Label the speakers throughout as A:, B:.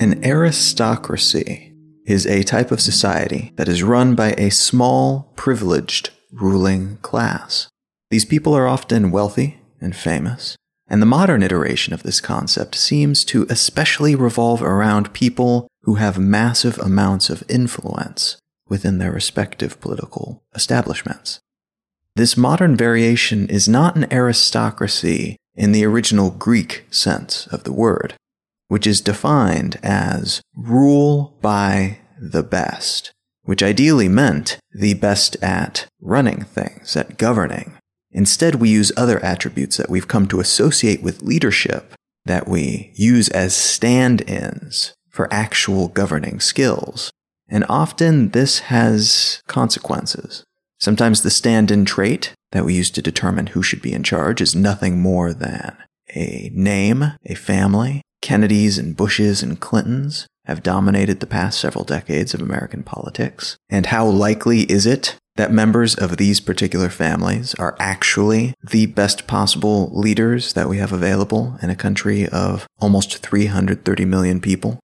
A: An aristocracy is a type of society that is run by a small, privileged ruling class. These people are often wealthy and famous, and the modern iteration of this concept seems to especially revolve around people who have massive amounts of influence within their respective political establishments. This modern variation is not an aristocracy in the original Greek sense of the word, which is defined as rule by the best, which ideally meant the best at running things, at governing. Instead, we use other attributes that we've come to associate with leadership that we use as stand ins for actual governing skills. And often this has consequences. Sometimes the stand in trait that we use to determine who should be in charge is nothing more than a name, a family. Kennedys and Bushes and Clintons have dominated the past several decades of American politics. And how likely is it that members of these particular families are actually the best possible leaders that we have available in a country of almost 330 million people?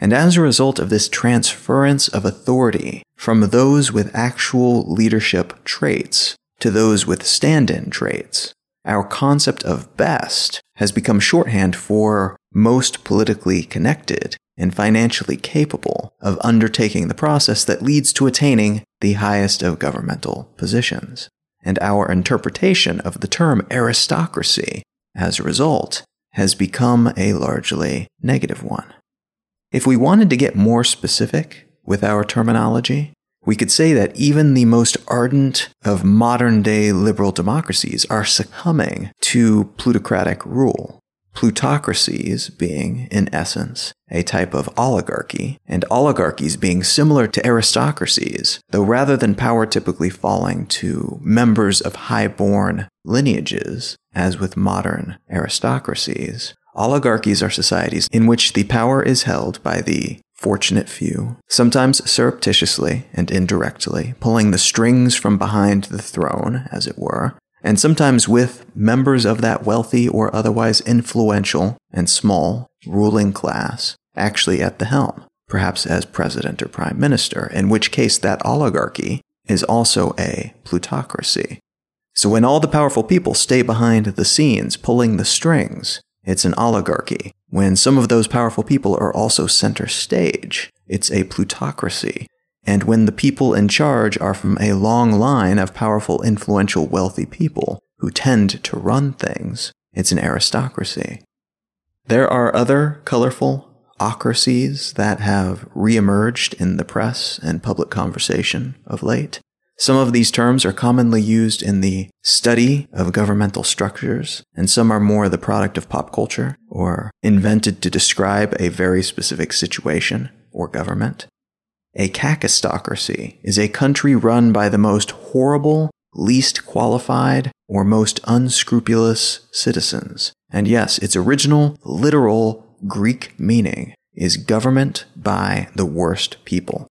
A: And as a result of this transference of authority from those with actual leadership traits to those with stand in traits, our concept of best has become shorthand for most politically connected and financially capable of undertaking the process that leads to attaining the highest of governmental positions. And our interpretation of the term aristocracy, as a result, has become a largely negative one. If we wanted to get more specific with our terminology, we could say that even the most ardent of modern day liberal democracies are succumbing to plutocratic rule. Plutocracies being, in essence, a type of oligarchy, and oligarchies being similar to aristocracies, though rather than power typically falling to members of high-born lineages, as with modern aristocracies, oligarchies are societies in which the power is held by the fortunate few, sometimes surreptitiously and indirectly, pulling the strings from behind the throne, as it were, and sometimes with members of that wealthy or otherwise influential and small ruling class actually at the helm, perhaps as president or prime minister, in which case that oligarchy is also a plutocracy. So when all the powerful people stay behind the scenes pulling the strings, it's an oligarchy. When some of those powerful people are also center stage, it's a plutocracy. And when the people in charge are from a long line of powerful, influential, wealthy people who tend to run things, it's an aristocracy. There are other colorful ocracies that have reemerged in the press and public conversation of late. Some of these terms are commonly used in the study of governmental structures, and some are more the product of pop culture or invented to describe a very specific situation or government. A kakistocracy is a country run by the most horrible, least qualified, or most unscrupulous citizens. And yes, its original, literal Greek meaning is government by the worst people.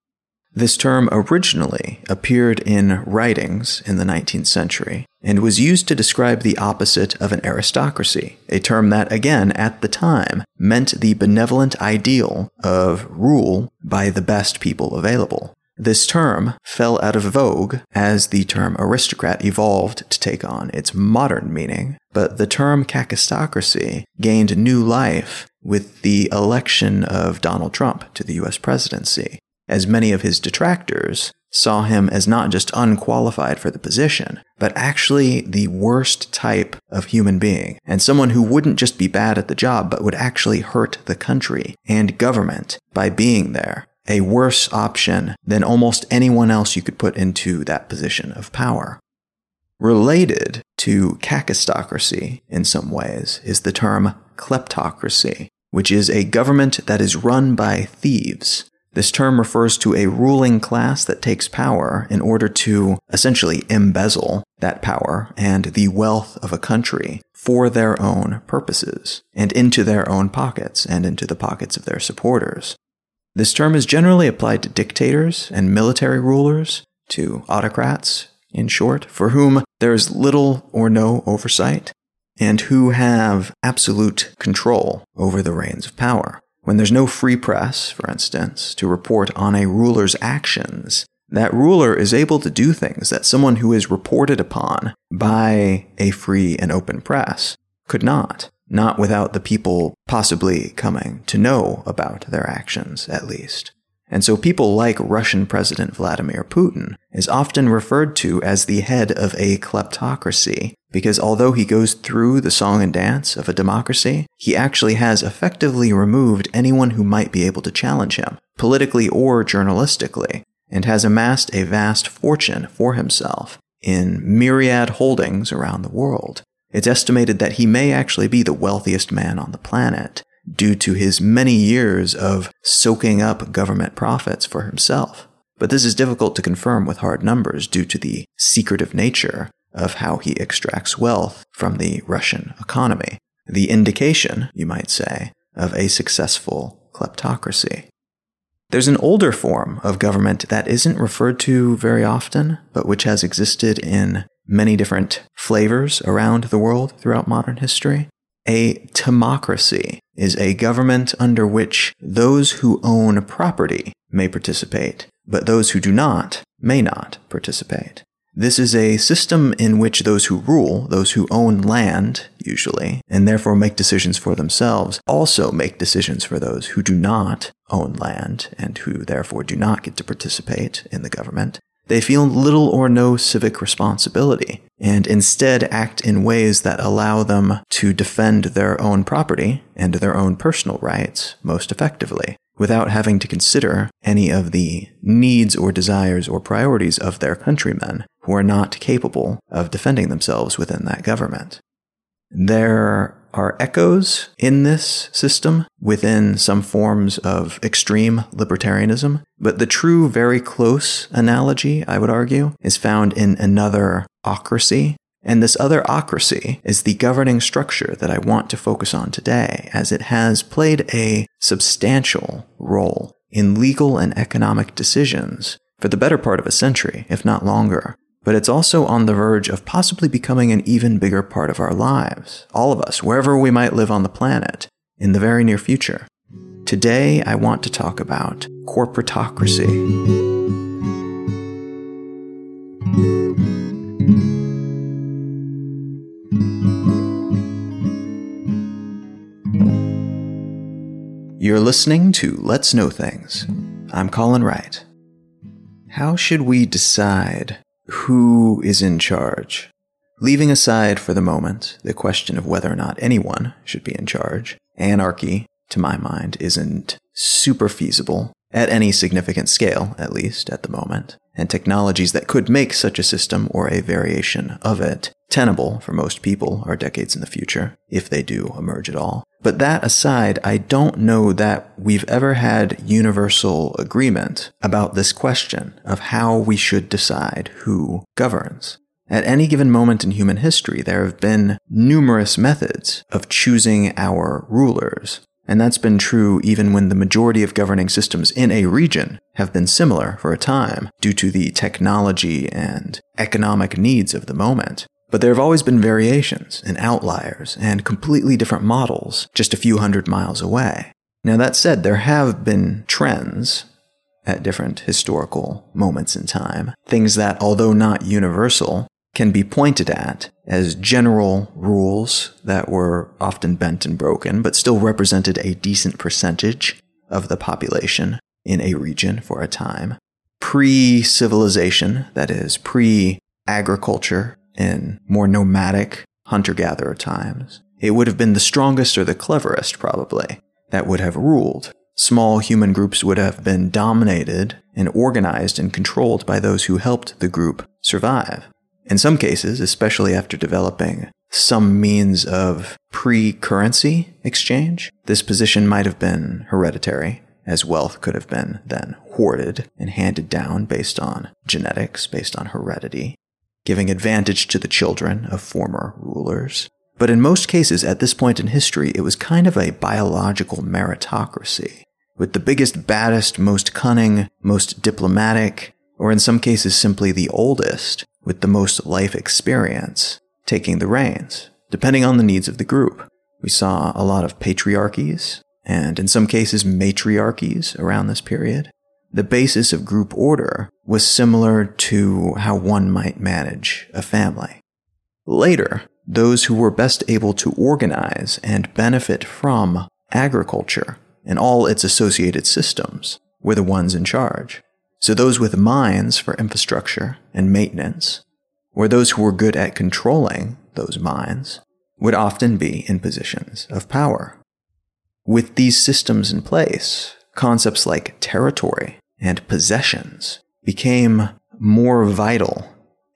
A: This term originally appeared in writings in the 19th century and was used to describe the opposite of an aristocracy, a term that, again, at the time, meant the benevolent ideal of rule by the best people available. This term fell out of vogue as the term aristocrat evolved to take on its modern meaning, but the term kakistocracy gained new life with the election of Donald Trump to the US presidency as many of his detractors saw him as not just unqualified for the position, but actually the worst type of human being, and someone who wouldn't just be bad at the job, but would actually hurt the country and government by being there. A worse option than almost anyone else you could put into that position of power. Related to kakistocracy in some ways is the term kleptocracy, which is a government that is run by thieves this term refers to a ruling class that takes power in order to essentially embezzle that power and the wealth of a country for their own purposes and into their own pockets and into the pockets of their supporters. This term is generally applied to dictators and military rulers, to autocrats, in short, for whom there is little or no oversight, and who have absolute control over the reins of power. When there's no free press, for instance, to report on a ruler's actions, that ruler is able to do things that someone who is reported upon by a free and open press could not, not without the people possibly coming to know about their actions, at least. And so people like Russian President Vladimir Putin is often referred to as the head of a kleptocracy, because although he goes through the song and dance of a democracy, he actually has effectively removed anyone who might be able to challenge him, politically or journalistically, and has amassed a vast fortune for himself in myriad holdings around the world. It's estimated that he may actually be the wealthiest man on the planet, due to his many years of soaking up government profits for himself. But this is difficult to confirm with hard numbers due to the secretive nature of how he extracts wealth from the Russian economy. The indication, you might say, of a successful kleptocracy. There's an older form of government that isn't referred to very often, but which has existed in many different flavors around the world throughout modern history. A timocracy is a government under which those who own property may participate, but those who do not may not participate. This is a system in which those who rule, those who own land, usually, and therefore make decisions for themselves, also make decisions for those who do not own land and who therefore do not get to participate in the government. They feel little or no civic responsibility and instead act in ways that allow them to defend their own property and their own personal rights most effectively without having to consider any of the needs or desires or priorities of their countrymen who are not capable of defending themselves within that government. There are echoes in this system within some forms of extreme libertarianism, but the true, very close analogy, I would argue, is found in another ocracy. And this other ocracy is the governing structure that I want to focus on today, as it has played a substantial role in legal and economic decisions for the better part of a century, if not longer but it's also on the verge of possibly becoming an even bigger part of our lives, all of us, wherever we might live on the planet, in the very near future. Today, I want to talk about corporatocracy. You're listening to Let's Know Things. I'm Colin Wright. How should we decide who is in charge. Leaving aside for the moment the question of whether or not anyone should be in charge, anarchy, to my mind, isn't super feasible, at any significant scale, at least at the moment, and technologies that could make such a system or a variation of it tenable for most people are decades in the future, if they do emerge at all. But that aside, I don't know that we've ever had universal agreement about this question of how we should decide who governs. At any given moment in human history, there have been numerous methods of choosing our rulers. And that's been true even when the majority of governing systems in a region have been similar for a time due to the technology and economic needs of the moment. But there have always been variations and outliers and completely different models just a few hundred miles away. Now, that said, there have been trends at different historical moments in time, things that, although not universal, can be pointed at as general rules that were often bent and broken, but still represented a decent percentage of the population in a region for a time. Pre civilization, that is, pre agriculture in more nomadic hunter gatherer times, it would have been the strongest or the cleverest, probably, that would have ruled. Small human groups would have been dominated and organized and controlled by those who helped the group survive. In some cases, especially after developing some means of pre currency exchange, this position might have been hereditary, as wealth could have been then hoarded and handed down based on genetics, based on heredity giving advantage to the children of former rulers. But in most cases at this point in history, it was kind of a biological meritocracy, with the biggest, baddest, most cunning, most diplomatic, or in some cases simply the oldest, with the most life experience, taking the reins, depending on the needs of the group. We saw a lot of patriarchies, and in some cases matriarchies around this period. The basis of group order was similar to how one might manage a family. Later, those who were best able to organize and benefit from agriculture and all its associated systems were the ones in charge. So those with minds for infrastructure and maintenance, or those who were good at controlling those minds, would often be in positions of power. With these systems in place, concepts like territory and possessions became more vital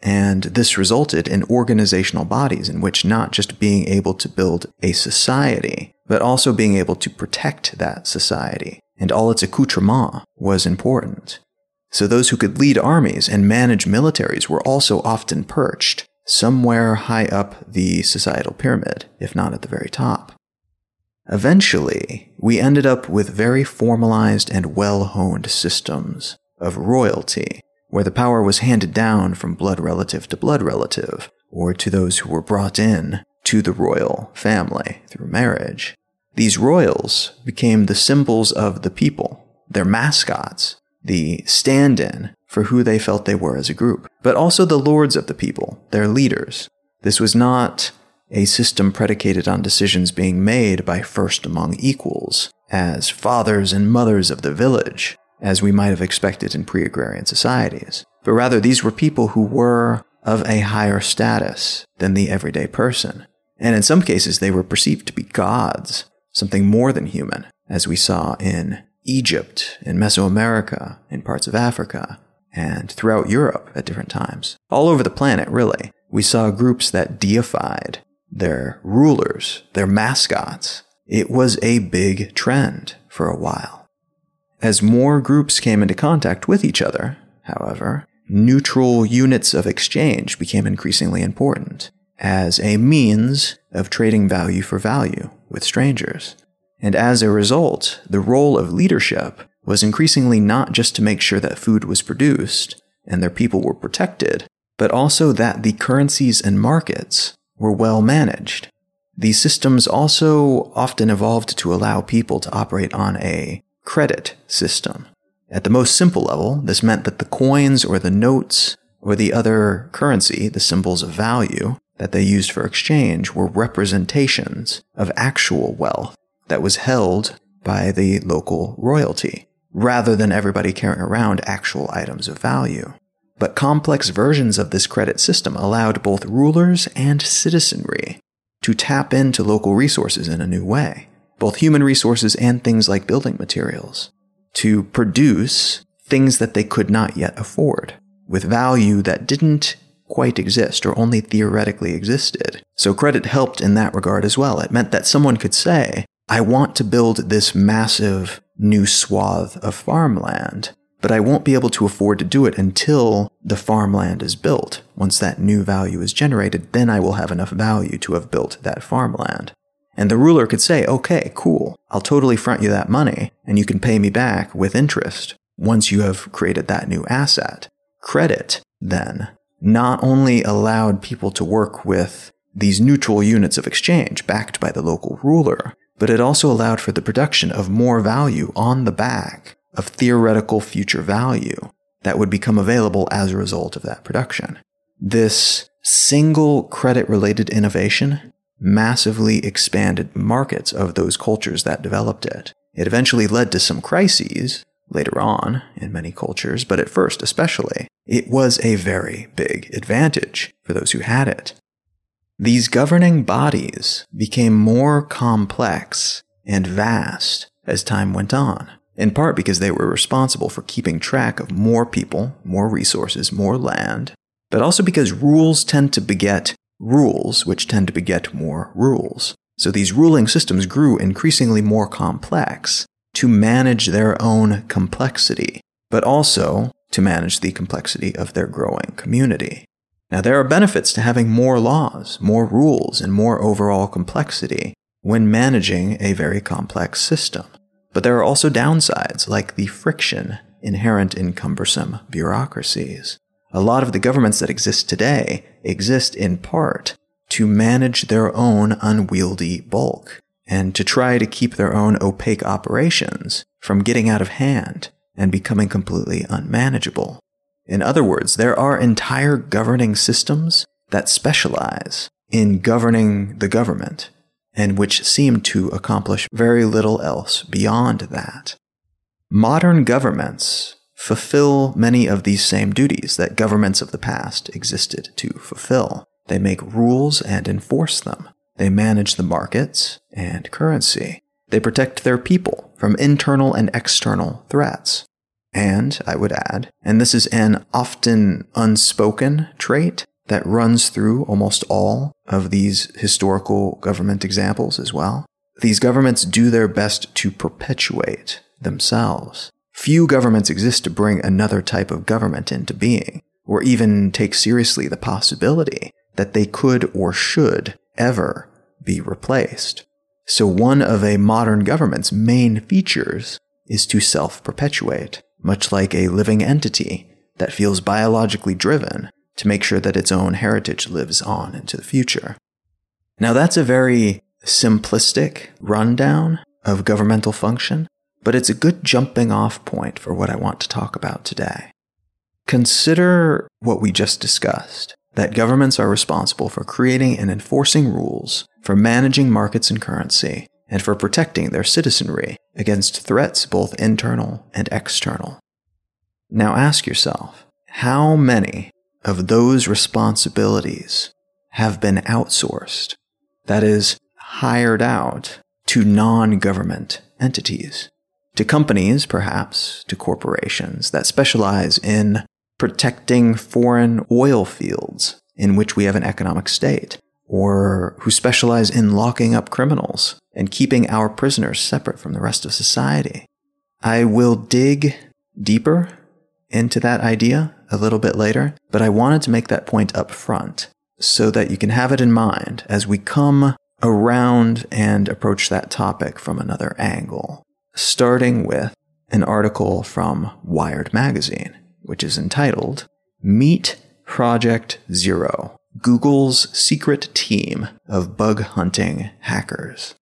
A: and this resulted in organizational bodies in which not just being able to build a society, but also being able to protect that society and all its accoutrement was important. So those who could lead armies and manage militaries were also often perched somewhere high up the societal pyramid, if not at the very top. Eventually, we ended up with very formalized and well honed systems of royalty where the power was handed down from blood relative to blood relative, or to those who were brought in to the royal family through marriage. These royals became the symbols of the people, their mascots, the stand in for who they felt they were as a group, but also the lords of the people, their leaders. This was not a system predicated on decisions being made by first among equals, as fathers and mothers of the village, as we might have expected in pre agrarian societies, but rather these were people who were of a higher status than the everyday person. And in some cases, they were perceived to be gods, something more than human, as we saw in Egypt, in Mesoamerica, in parts of Africa, and throughout Europe at different times. All over the planet, really, we saw groups that deified their rulers, their mascots. It was a big trend for a while. As more groups came into contact with each other, however, neutral units of exchange became increasingly important as a means of trading value for value with strangers. And as a result, the role of leadership was increasingly not just to make sure that food was produced and their people were protected, but also that the currencies and markets were well managed. These systems also often evolved to allow people to operate on a credit system. At the most simple level, this meant that the coins or the notes or the other currency, the symbols of value that they used for exchange, were representations of actual wealth that was held by the local royalty, rather than everybody carrying around actual items of value. But complex versions of this credit system allowed both rulers and citizenry to tap into local resources in a new way both human resources and things like building materials, to produce things that they could not yet afford, with value that didn't quite exist or only theoretically existed. So credit helped in that regard as well. It meant that someone could say, I want to build this massive new swath of farmland, but I won't be able to afford to do it until the farmland is built. Once that new value is generated, then I will have enough value to have built that farmland. And the ruler could say, okay, cool, I'll totally front you that money, and you can pay me back with interest once you have created that new asset. Credit, then, not only allowed people to work with these neutral units of exchange backed by the local ruler, but it also allowed for the production of more value on the back of theoretical future value that would become available as a result of that production. This single credit related innovation massively expanded markets of those cultures that developed it. It eventually led to some crises later on in many cultures, but at first especially, it was a very big advantage for those who had it. These governing bodies became more complex and vast as time went on, in part because they were responsible for keeping track of more people, more resources, more land, but also because rules tend to beget rules, which tend to beget more rules. So these ruling systems grew increasingly more complex to manage their own complexity, but also to manage the complexity of their growing community. Now, there are benefits to having more laws, more rules, and more overall complexity when managing a very complex system. But there are also downsides, like the friction inherent in cumbersome bureaucracies. A lot of the governments that exist today exist in part to manage their own unwieldy bulk and to try to keep their own opaque operations from getting out of hand and becoming completely unmanageable. In other words, there are entire governing systems that specialize in governing the government and which seem to accomplish very little else beyond that. Modern governments fulfill many of these same duties that governments of the past existed to fulfill. They make rules and enforce them. They manage the markets and currency. They protect their people from internal and external threats. And, I would add, and this is an often unspoken trait that runs through almost all of these historical government examples as well. These governments do their best to perpetuate themselves. Few governments exist to bring another type of government into being, or even take seriously the possibility that they could or should ever be replaced. So one of a modern government's main features is to self-perpetuate, much like a living entity that feels biologically driven to make sure that its own heritage lives on into the future. Now that's a very simplistic rundown of governmental function, but it's a good jumping off point for what I want to talk about today. Consider what we just discussed that governments are responsible for creating and enforcing rules, for managing markets and currency, and for protecting their citizenry against threats both internal and external. Now ask yourself, how many of those responsibilities have been outsourced? That is, hired out to non government entities to companies, perhaps, to corporations that specialize in protecting foreign oil fields in which we have an economic state, or who specialize in locking up criminals and keeping our prisoners separate from the rest of society. I will dig deeper into that idea a little bit later, but I wanted to make that point up front so that you can have it in mind as we come around and approach that topic from another angle starting with an article from Wired Magazine, which is entitled Meet Project Zero Google's Secret Team of Bug Hunting Hackers.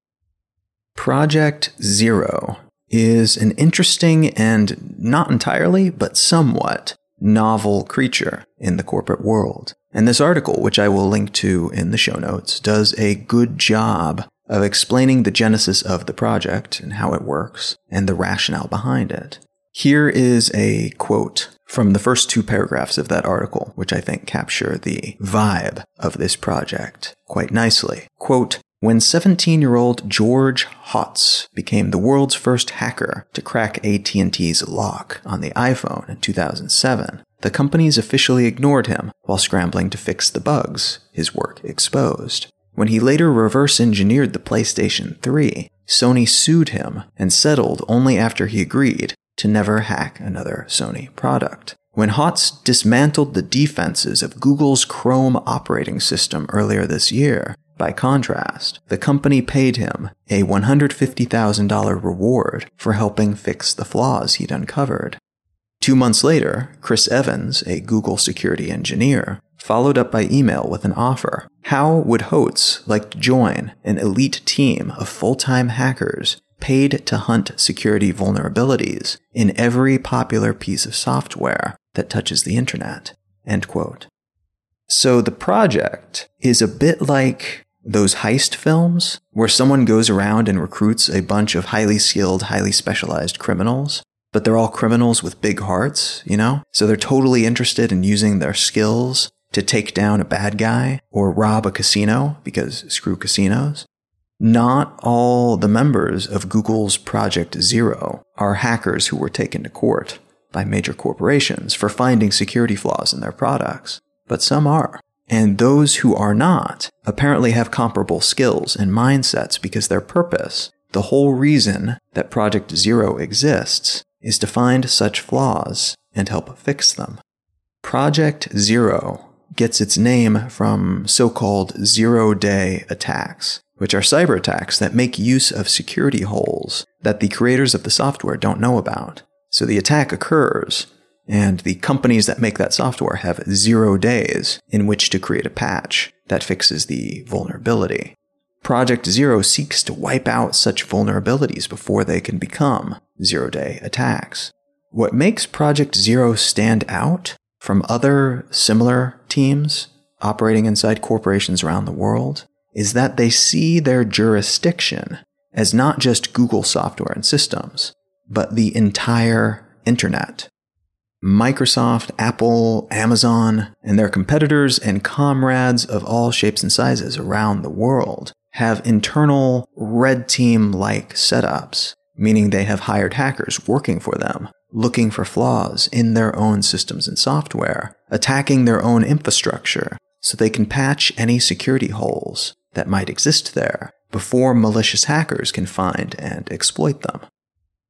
A: Project Zero is an interesting and not entirely, but somewhat novel creature in the corporate world. And this article, which I will link to in the show notes, does a good job of explaining the genesis of the project and how it works and the rationale behind it. Here is a quote from the first two paragraphs of that article, which I think capture the vibe of this project quite nicely. Quote, when 17 year old George Hotz became the world's first hacker to crack AT&T's lock on the iPhone in 2007, the companies officially ignored him while scrambling to fix the bugs his work exposed. When he later reverse engineered the PlayStation 3, Sony sued him and settled only after he agreed to never hack another Sony product. When Hotz dismantled the defenses of Google's Chrome operating system earlier this year, by contrast, the company paid him a $150,000 reward for helping fix the flaws he'd uncovered. Two months later, Chris Evans, a Google security engineer, followed up by email with an offer. How would Hotz like to join an elite team of full-time hackers paid to hunt security vulnerabilities in every popular piece of software that touches the internet? End quote. So the project is a bit like those heist films where someone goes around and recruits a bunch of highly skilled, highly specialized criminals, but they're all criminals with big hearts, you know? So they're totally interested in using their skills to take down a bad guy or rob a casino because screw casinos. Not all the members of Google's Project Zero are hackers who were taken to court by major corporations for finding security flaws in their products, but some are. And those who are not apparently have comparable skills and mindsets because their purpose, the whole reason that Project Zero exists, is to find such flaws and help fix them. Project Zero gets its name from so called zero day attacks, which are cyber attacks that make use of security holes that the creators of the software don't know about. So the attack occurs, and the companies that make that software have zero days in which to create a patch that fixes the vulnerability. Project Zero seeks to wipe out such vulnerabilities before they can become zero day attacks. What makes Project Zero stand out from other similar teams operating inside corporations around the world is that they see their jurisdiction as not just Google software and systems, but the entire internet. Microsoft, Apple, Amazon, and their competitors and comrades of all shapes and sizes around the world have internal red team like setups, meaning they have hired hackers working for them, looking for flaws in their own systems and software, attacking their own infrastructure so they can patch any security holes that might exist there before malicious hackers can find and exploit them.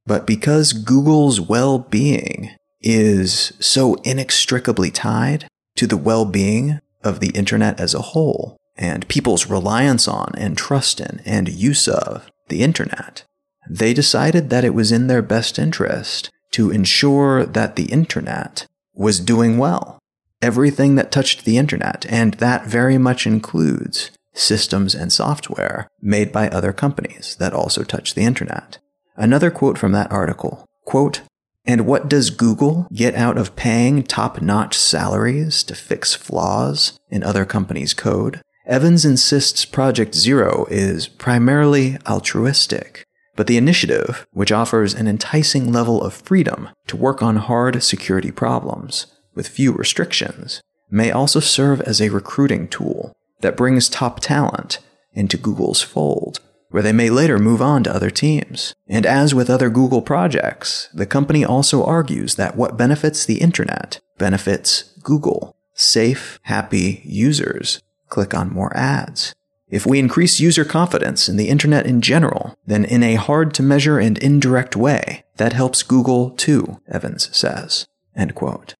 A: But because Google's well being is so inextricably tied to the well being of the internet as a whole, and people's reliance on and trust in and use of the internet, they decided that it was in their best interest to ensure that the internet was doing well. Everything that touched the internet, and that very much includes systems and software made by other companies that also touch the internet. Another quote from that article quote, And what does Google get out of paying top notch salaries to fix flaws in other companies' code? Evans insists Project Zero is primarily altruistic, but the initiative, which offers an enticing level of freedom to work on hard security problems with few restrictions, may also serve as a recruiting tool that brings top talent into Google's fold, where they may later move on to other teams. And as with other Google projects, the company also argues that what benefits the internet benefits Google. Safe, happy users click on more ads. If we increase user confidence in the internet in general, then in a hard to measure and indirect way, that helps Google too, Evans says. End quote.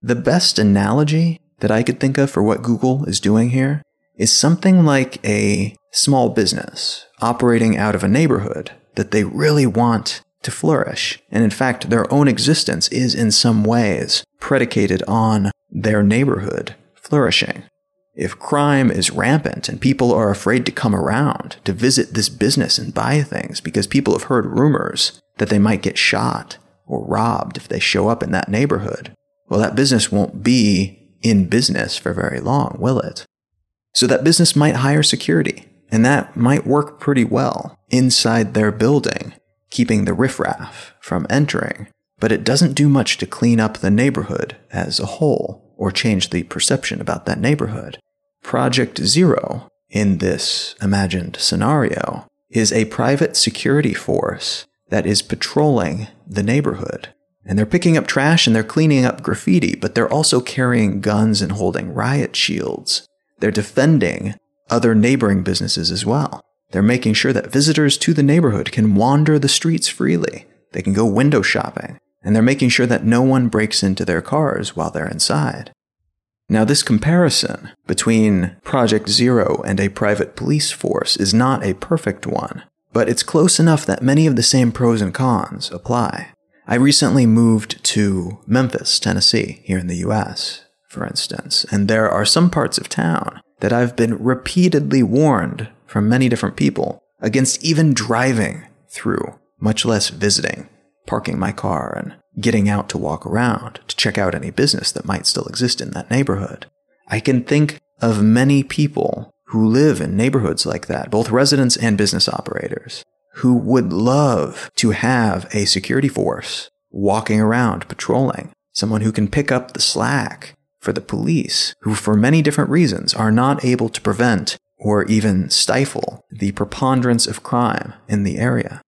A: The best analogy that I could think of for what Google is doing here is something like a small business operating out of a neighborhood that they really want to flourish. And in fact, their own existence is in some ways predicated on their neighborhood flourishing. If crime is rampant and people are afraid to come around to visit this business and buy things because people have heard rumors that they might get shot or robbed if they show up in that neighborhood, well, that business won't be in business for very long, will it? So that business might hire security, and that might work pretty well inside their building, keeping the riffraff from entering. But it doesn't do much to clean up the neighborhood as a whole or change the perception about that neighborhood. Project Zero, in this imagined scenario, is a private security force that is patrolling the neighborhood and they're picking up trash and they're cleaning up graffiti, but they're also carrying guns and holding riot shields. They're defending other neighboring businesses as well. They're making sure that visitors to the neighborhood can wander the streets freely. They can go window shopping. And they're making sure that no one breaks into their cars while they're inside. Now, this comparison between Project Zero and a private police force is not a perfect one, but it's close enough that many of the same pros and cons apply. I recently moved to Memphis, Tennessee, here in the US, for instance, and there are some parts of town that I've been repeatedly warned from many different people against even driving through, much less visiting, parking my car and getting out to walk around to check out any business that might still exist in that neighborhood. I can think of many people who live in neighborhoods like that, both residents and business operators, who would love to have a security force walking around patrolling, someone who can pick up the slack for the police, who for many different reasons are not able to prevent or even stifle the preponderance of crime in the area.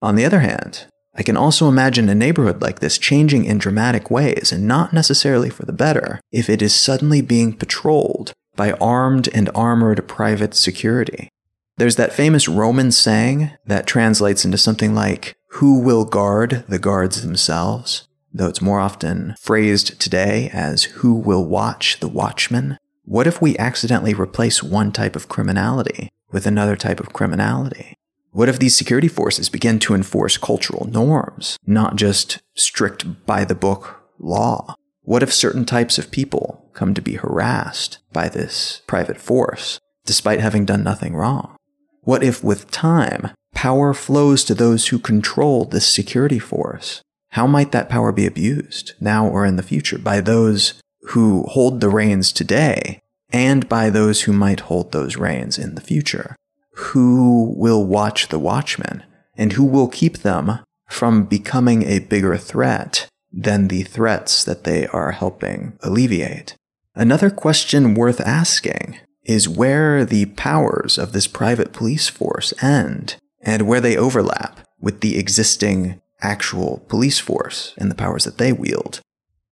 A: On the other hand, I can also imagine a neighborhood like this changing in dramatic ways and not necessarily for the better if it is suddenly being patrolled by armed and armored private security. There's that famous Roman saying that translates into something like, Who will guard the guards themselves? Though it's more often phrased today as, Who will watch the watchman? What if we accidentally replace one type of criminality with another type of criminality? What if these security forces begin to enforce cultural norms, not just strict by the book law? What if certain types of people come to be harassed by this private force, despite having done nothing wrong? What if with time, power flows to those who control this security force? How might that power be abused, now or in the future, by those who hold the reins today and by those who might hold those reins in the future? Who will watch the watchmen and who will keep them from becoming a bigger threat than the threats that they are helping alleviate? Another question worth asking is where the powers of this private police force end and where they overlap with the existing actual police force and the powers that they wield.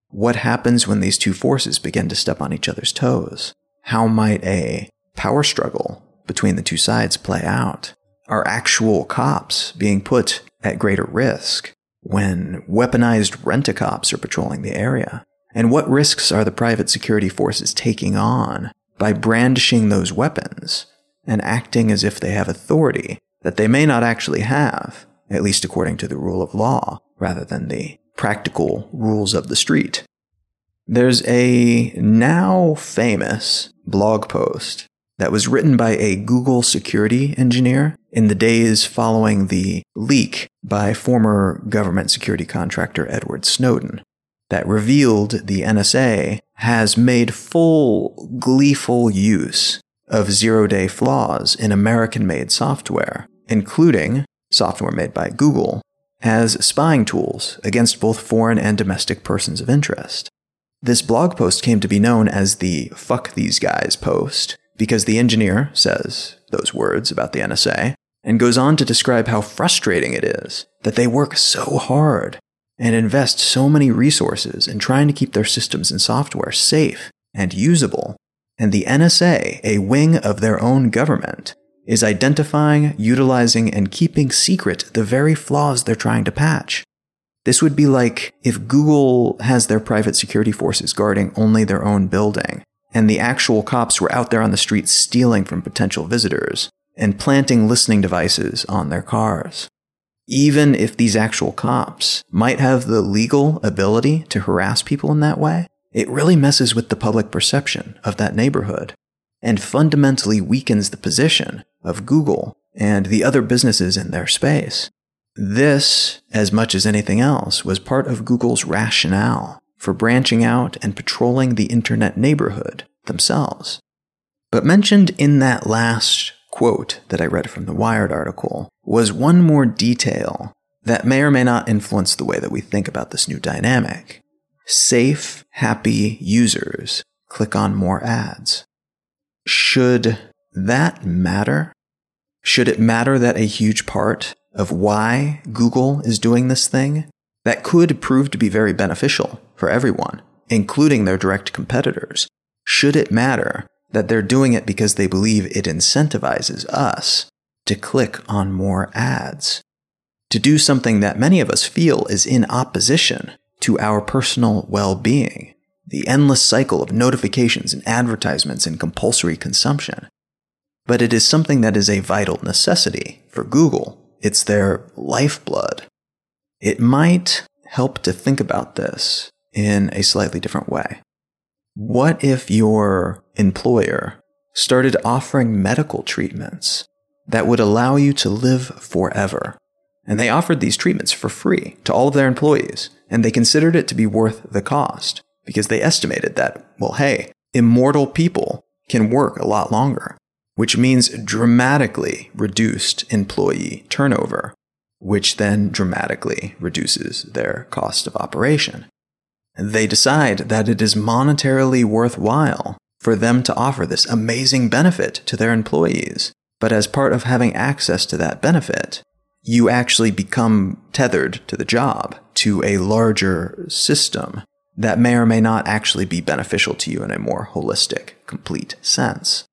A: What happens when these two forces begin to step on each other's toes? How might a power struggle between the two sides play out? Are actual cops being put at greater risk when weaponized rent-a-cops are patrolling the area? And what risks are the private security forces taking on by brandishing those weapons and acting as if they have authority that they may not actually have, at least according to the rule of law, rather than the practical rules of the street. There's a now famous blog post that was written by a Google security engineer in the days following the leak by former government security contractor Edward Snowden that revealed the NSA has made full gleeful use of zero day flaws in American made software, including software made by Google, as spying tools against both foreign and domestic persons of interest. This blog post came to be known as the Fuck These Guys post because the engineer says those words about the NSA and goes on to describe how frustrating it is that they work so hard and invest so many resources in trying to keep their systems and software safe and usable, and the NSA, a wing of their own government, is identifying, utilizing, and keeping secret the very flaws they're trying to patch. This would be like if Google has their private security forces guarding only their own building, and the actual cops were out there on the streets stealing from potential visitors and planting listening devices on their cars even if these actual cops might have the legal ability to harass people in that way, it really messes with the public perception of that neighborhood and fundamentally weakens the position of Google and the other businesses in their space. This, as much as anything else, was part of Google's rationale for branching out and patrolling the internet neighborhood themselves. But mentioned in that last quote that I read from the Wired article was one more detail that may or may not influence the way that we think about this new dynamic. Safe, happy users click on more ads. Should that matter? Should it matter that a huge part of why Google is doing this thing that could prove to be very beneficial for everyone, including their direct competitors, should it matter that they're doing it because they believe it incentivizes us to click on more ads, to do something that many of us feel is in opposition to our personal well being, the endless cycle of notifications and advertisements and compulsory consumption. But it is something that is a vital necessity for Google. It's their lifeblood. It might help to think about this in a slightly different way. What if your employer started offering medical treatments that would allow you to live forever? And they offered these treatments for free to all of their employees, and they considered it to be worth the cost because they estimated that, well, hey, immortal people can work a lot longer, which means dramatically reduced employee turnover, which then dramatically reduces their cost of operation. They decide that it is monetarily worthwhile for them to offer this amazing benefit to their employees. But as part of having access to that benefit, you actually become tethered to the job, to a larger system that may or may not actually be beneficial to you in a more holistic, complete sense.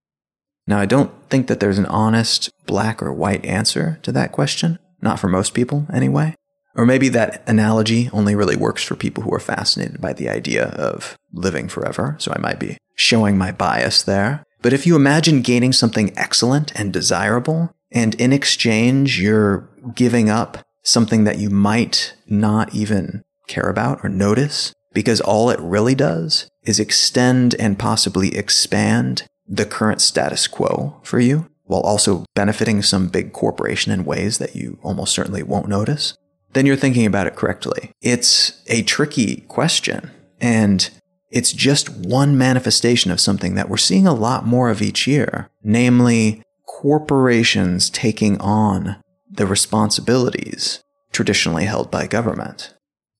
A: Now, I don't think that there's an honest black or white answer to that question, not for most people anyway. Or maybe that analogy only really works for people who are fascinated by the idea of living forever. So I might be showing my bias there. But if you imagine gaining something excellent and desirable, and in exchange you're giving up something that you might not even care about or notice, because all it really does is extend and possibly expand the current status quo for you, while also benefiting some big corporation in ways that you almost certainly won't notice, then you're thinking about it correctly. It's a tricky question, and it's just one manifestation of something that we're seeing a lot more of each year, namely corporations taking on the responsibilities traditionally held by government.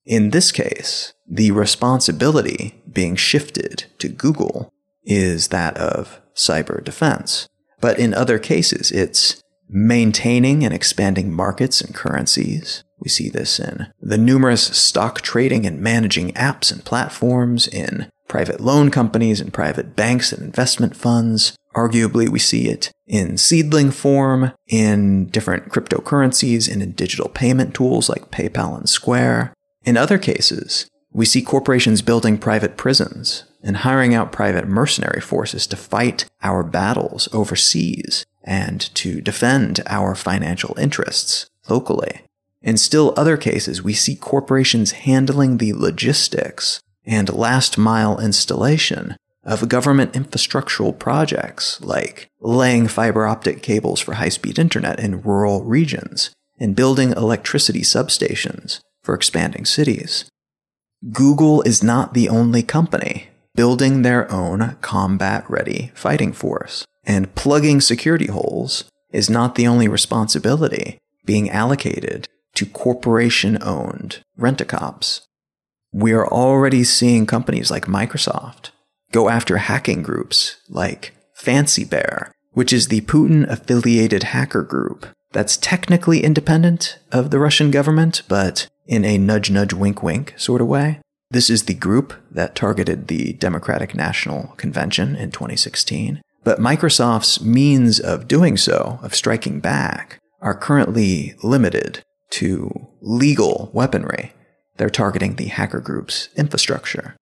A: In this case, the responsibility being shifted to Google is that of cyber defense. But in other cases, it's maintaining and expanding markets and currencies. We see this in the numerous stock trading and managing apps and platforms, in private loan companies and private banks and investment funds. Arguably, we see it in seedling form, in different cryptocurrencies, and in digital payment tools like PayPal and Square. In other cases, we see corporations building private prisons and hiring out private mercenary forces to fight our battles overseas and to defend our financial interests locally. In still other cases, we see corporations handling the logistics and last mile installation of government infrastructural projects like laying fiber optic cables for high speed internet in rural regions and building electricity substations for expanding cities. Google is not the only company building their own combat ready fighting force, and plugging security holes is not the only responsibility being allocated to corporation owned rent a cops. We are already seeing companies like Microsoft go after hacking groups like Fancy Bear, which is the Putin affiliated hacker group that's technically independent of the Russian government, but in a nudge nudge wink wink sort of way. This is the group that targeted the Democratic National Convention in 2016. But Microsoft's means of doing so, of striking back, are currently limited to legal weaponry. They're targeting the hacker group's infrastructure.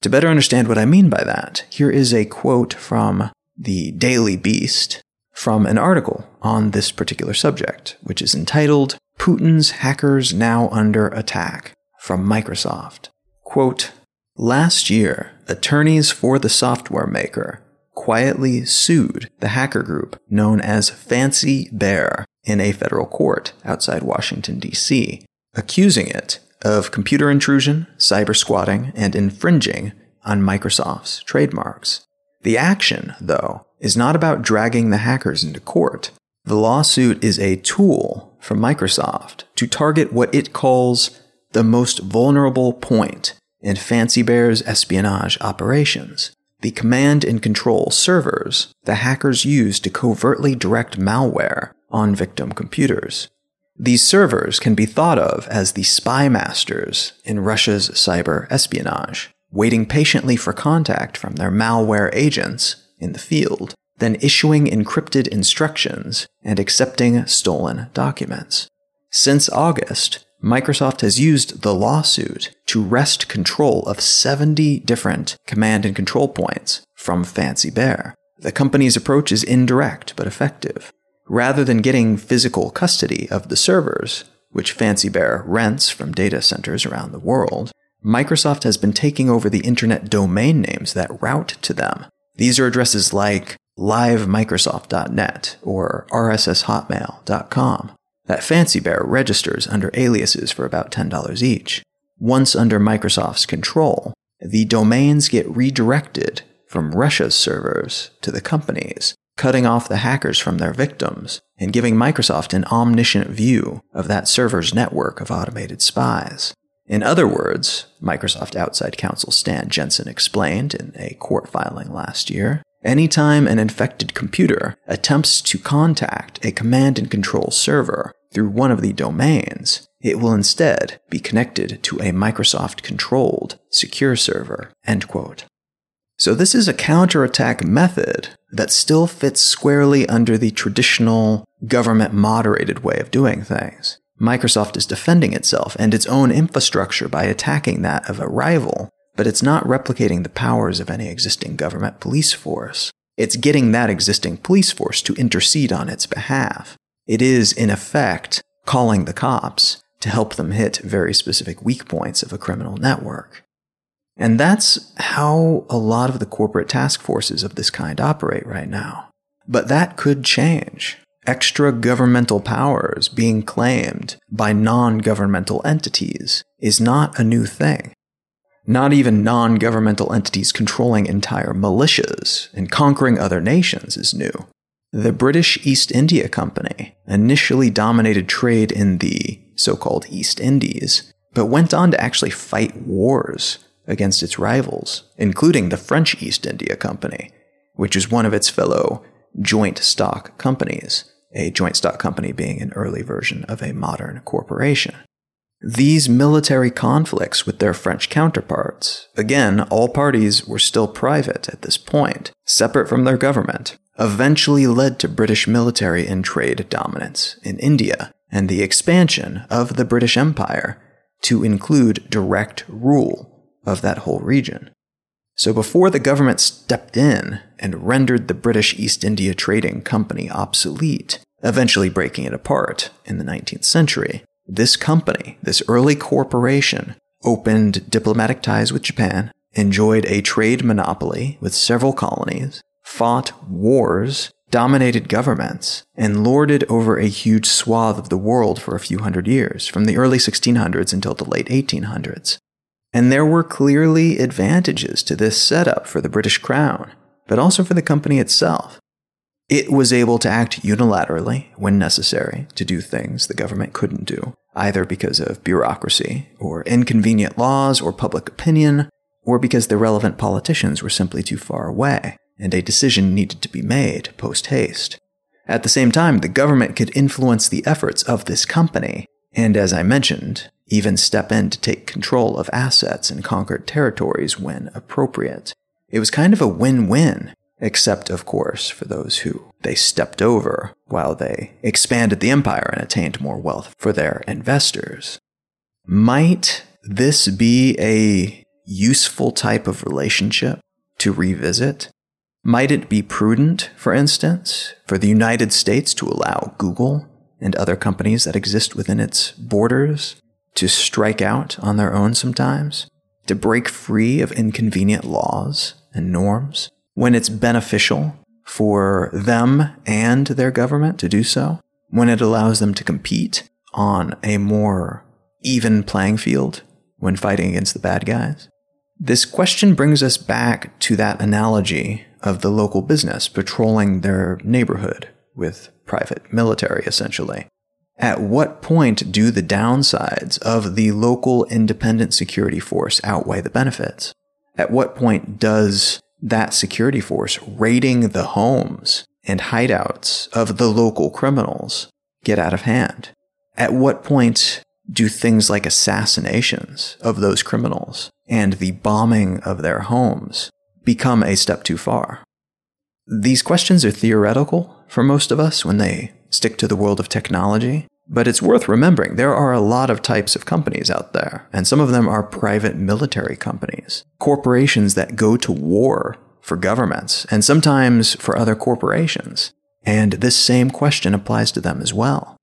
A: To better understand what I mean by that, here is a quote from the Daily Beast from an article on this particular subject, which is entitled Putin's Hackers Now Under Attack from Microsoft. Quote, Last year, attorneys for the software maker quietly sued the hacker group known as Fancy Bear in a federal court outside Washington, D.C., accusing it of computer intrusion, cyber squatting, and infringing on Microsoft's trademarks. The action, though, is not about dragging the hackers into court. The lawsuit is a tool from Microsoft to target what it calls the most vulnerable point in Fancy Bear's espionage operations the command and control servers the hackers use to covertly direct malware on victim computers. These servers can be thought of as the spy masters in Russia's cyber espionage, waiting patiently for contact from their malware agents in the field, then issuing encrypted instructions and accepting stolen documents. Since August, Microsoft has used the lawsuit to wrest control of 70 different command and control points from Fancy Bear. The company's approach is indirect but effective. Rather than getting physical custody of the servers, which Fancy Bear rents from data centers around the world, Microsoft has been taking over the internet domain names that route to them. These are addresses like livemicrosoft.net or rsshotmail.com that Fancy Bear registers under aliases for about $10 each. Once under Microsoft's control, the domains get redirected from Russia's servers to the company's, cutting off the hackers from their victims and giving Microsoft an omniscient view of that server's network of automated spies. In other words, Microsoft outside counsel Stan Jensen explained in a court filing last year, anytime an infected computer attempts to contact a command and control server through one of the domains, it will instead be connected to a Microsoft controlled secure server. End quote. So this is a counterattack method that still fits squarely under the traditional government moderated way of doing things. Microsoft is defending itself and its own infrastructure by attacking that of a rival, but it's not replicating the powers of any existing government police force. It's getting that existing police force to intercede on its behalf. It is, in effect, calling the cops to help them hit very specific weak points of a criminal network. And that's how a lot of the corporate task forces of this kind operate right now. But that could change. Extra governmental powers being claimed by non governmental entities is not a new thing. Not even non governmental entities controlling entire militias and conquering other nations is new. The British East India Company initially dominated trade in the so called East Indies, but went on to actually fight wars against its rivals, including the French East India Company, which is one of its fellow joint stock companies, a joint stock company being an early version of a modern corporation. These military conflicts with their French counterparts, again, all parties were still private at this point, separate from their government, eventually led to British military and trade dominance in India and the expansion of the British Empire to include direct rule of that whole region. So before the government stepped in and rendered the British East India Trading Company obsolete, eventually breaking it apart in the 19th century, this company, this early corporation, opened diplomatic ties with Japan, enjoyed a trade monopoly with several colonies, fought wars, dominated governments, and lorded over a huge swath of the world for a few hundred years, from the early 1600s until the late 1800s. And there were clearly advantages to this setup for the British Crown, but also for the company itself. It was able to act unilaterally when necessary to do things the government couldn't do, either because of bureaucracy, or inconvenient laws, or public opinion, or because the relevant politicians were simply too far away, and a decision needed to be made post haste. At the same time, the government could influence the efforts of this company, and as I mentioned, even step in to take control of assets in conquered territories when appropriate. It was kind of a win win, except, of course, for those who they stepped over while they expanded the empire and attained more wealth for their investors. Might this be a useful type of relationship to revisit? Might it be prudent, for instance, for the United States to allow Google and other companies that exist within its borders to strike out on their own sometimes, to break free of inconvenient laws and norms when it's beneficial for them and their government to do so, when it allows them to compete on a more even playing field when fighting against the bad guys. This question brings us back to that analogy of the local business patrolling their neighborhood with private military, essentially. At what point do the downsides of the local independent security force outweigh the benefits? At what point does that security force raiding the homes and hideouts of the local criminals get out of hand? At what point do things like assassinations of those criminals and the bombing of their homes become a step too far? These questions are theoretical for most of us when they stick to the world of technology. But it's worth remembering there are a lot of types of companies out there, and some of them are private military companies, corporations that go to war for governments, and sometimes for other corporations. And this same question applies to them as well.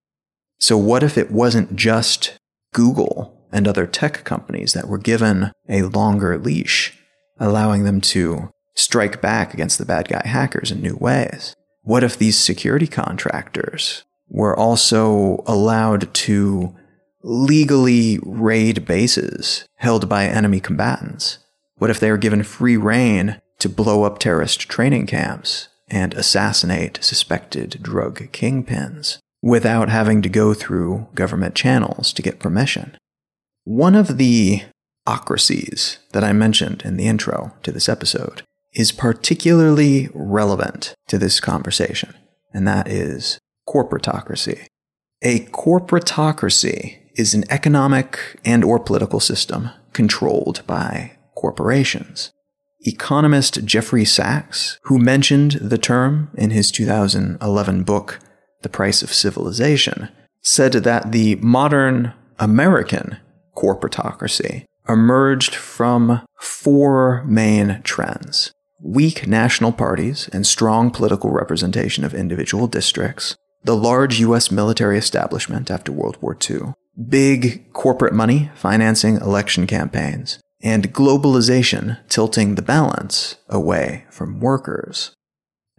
A: So, what if it wasn't just Google and other tech companies that were given a longer leash, allowing them to strike back against the bad guy hackers in new ways? What if these security contractors were also allowed to legally raid bases held by enemy combatants? What if they were given free rein to blow up terrorist training camps and assassinate suspected drug kingpins without having to go through government channels to get permission? One of the ocracies that I mentioned in the intro to this episode is particularly relevant to this conversation, and that is corporatocracy. A corporatocracy is an economic and or political system controlled by corporations. Economist Jeffrey Sachs, who mentioned the term in his 2011 book, The Price of Civilization, said that the modern American corporatocracy emerged from four main trends. weak national parties and strong political representation of individual districts, the large US military establishment after World War II, big corporate money financing election campaigns, and globalization tilting the balance away from workers.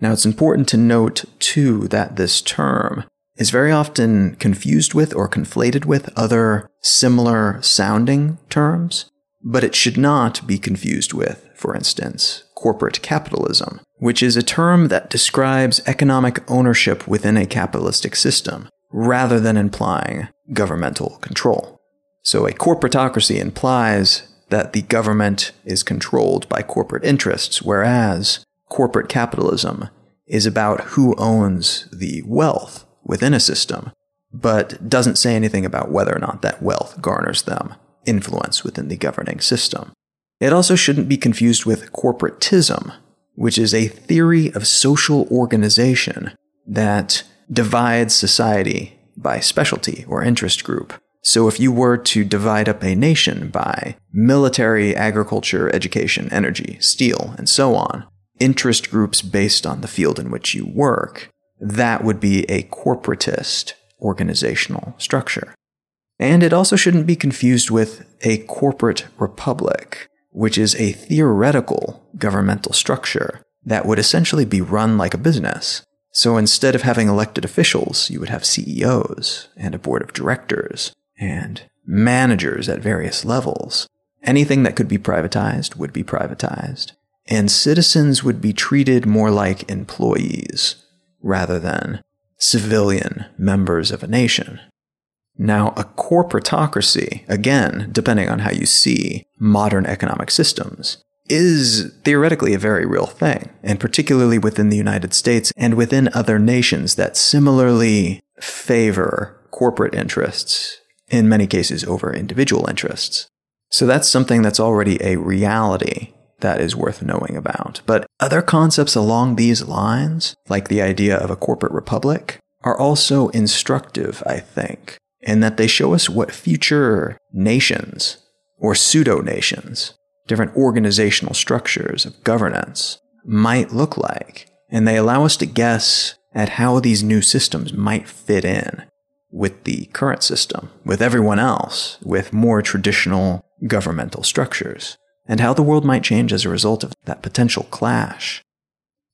A: Now, it's important to note, too, that this term is very often confused with or conflated with other similar sounding terms, but it should not be confused with, for instance, corporate capitalism, which is a term that describes economic ownership within a capitalistic system, rather than implying governmental control. So a corporatocracy implies that the government is controlled by corporate interests, whereas corporate capitalism is about who owns the wealth within a system, but doesn't say anything about whether or not that wealth garners them influence within the governing system. It also shouldn't be confused with corporatism, which is a theory of social organization that divides society by specialty or interest group. So if you were to divide up a nation by military, agriculture, education, energy, steel, and so on, interest groups based on the field in which you work, that would be a corporatist organizational structure. And it also shouldn't be confused with a corporate republic, which is a theoretical governmental structure that would essentially be run like a business. So instead of having elected officials, you would have CEOs and a board of directors and managers at various levels. Anything that could be privatized would be privatized. And citizens would be treated more like employees rather than civilian members of a nation. Now, a corporatocracy, again, depending on how you see modern economic systems, is theoretically a very real thing, and particularly within the United States and within other nations that similarly favor corporate interests, in many cases over individual interests. So that's something that's already a reality that is worth knowing about. But other concepts along these lines, like the idea of a corporate republic, are also instructive, I think, in that they show us what future nations or pseudo nations, different organizational structures of governance, might look like. And they allow us to guess at how these new systems might fit in with the current system, with everyone else, with more traditional governmental structures and how the world might change as a result of that potential clash.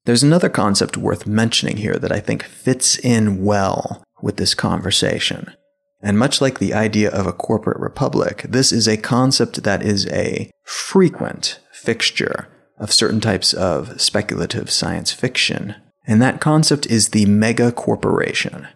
A: There's another concept worth mentioning here that I think fits in well with this conversation. And much like the idea of a corporate republic, this is a concept that is a frequent fixture of certain types of speculative science fiction. And that concept is the mega corporation.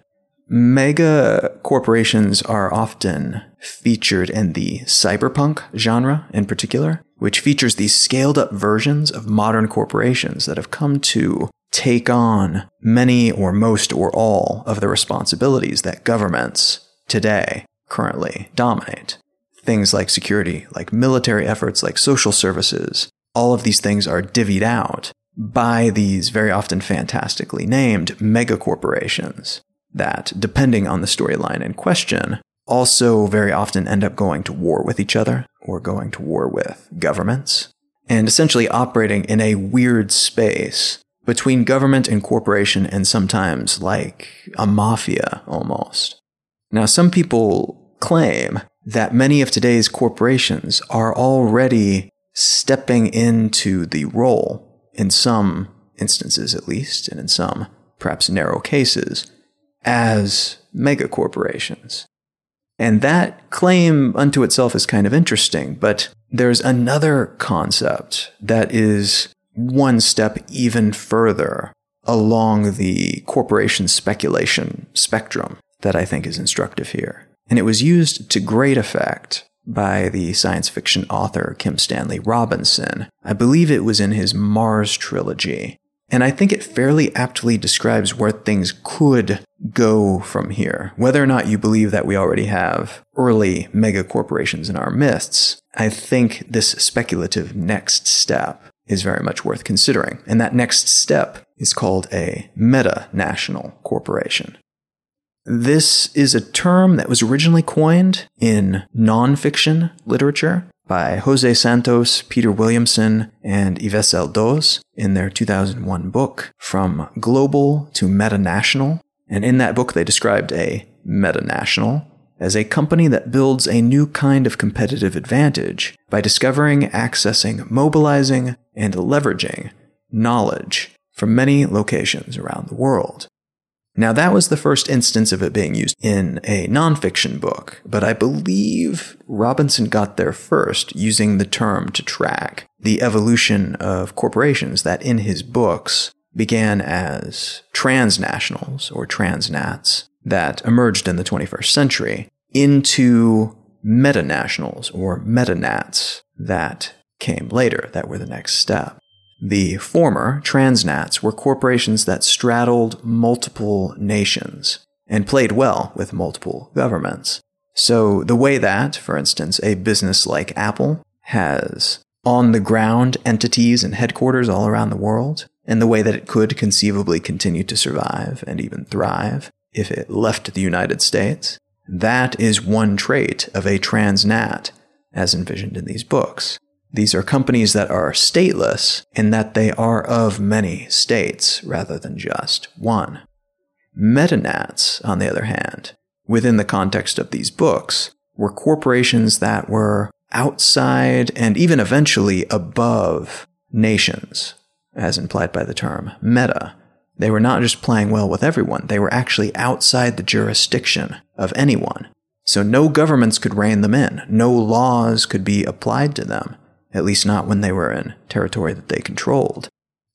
A: Mega corporations are often featured in the cyberpunk genre in particular, which features these scaled up versions of modern corporations that have come to take on many or most or all of the responsibilities that governments today currently dominate. Things like security, like military efforts, like social services, all of these things are divvied out by these very often fantastically named megacorporations that, depending on the storyline in question, also very often end up going to war with each other or going to war with governments and essentially operating in a weird space between government and corporation and sometimes like a mafia almost. Now, some people claim that many of today's corporations are already stepping into the role, in some instances at least, and in some perhaps narrow cases, as megacorporations. And that claim unto itself is kind of interesting, but there's another concept that is one step even further along the corporation speculation spectrum that I think is instructive here. And it was used to great effect by the science fiction author Kim Stanley Robinson. I believe it was in his Mars trilogy. And I think it fairly aptly describes where things could go from here. Whether or not you believe that we already have early mega corporations in our midst, I think this speculative next step is very much worth considering. And that next step is called a meta national corporation. This is a term that was originally coined in nonfiction literature by Jose Santos, Peter Williamson, and Yves L. Doz in their 2001 book, From Global to Metanational. And in that book, they described a metanational as a company that builds a new kind of competitive advantage by discovering, accessing, mobilizing, and leveraging knowledge from many locations around the world. Now, that was the first instance of it being used in a nonfiction book, but I believe Robinson got there first using the term to track the evolution of corporations that in his books began as transnationals or transnats that emerged in the 21st century into metanationals or metanats that came later, that were the next step. The former, transnats, were corporations that straddled multiple nations and played well with multiple governments. So, the way that, for instance, a business like Apple has on the ground entities and headquarters all around the world, and the way that it could conceivably continue to survive and even thrive if it left the United States, that is one trait of a transnat as envisioned in these books. These are companies that are stateless in that they are of many states rather than just one. Metanats, on the other hand, within the context of these books, were corporations that were outside and even eventually above nations, as implied by the term meta. They were not just playing well with everyone, they were actually outside the jurisdiction of anyone. So no governments could rein them in, no laws could be applied to them at least not when they were in territory that they controlled.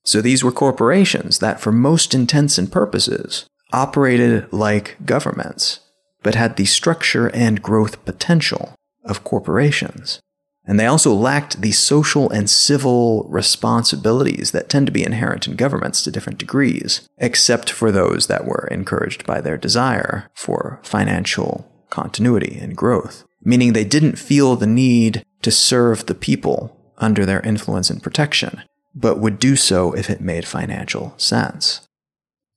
A: So these were corporations that, for most intents and purposes, operated like governments, but had the structure and growth potential of corporations. And they also lacked the social and civil responsibilities that tend to be inherent in governments to different degrees, except for those that were encouraged by their desire for financial continuity and growth. Meaning they didn't feel the need to serve the people under their influence and protection, but would do so if it made financial sense.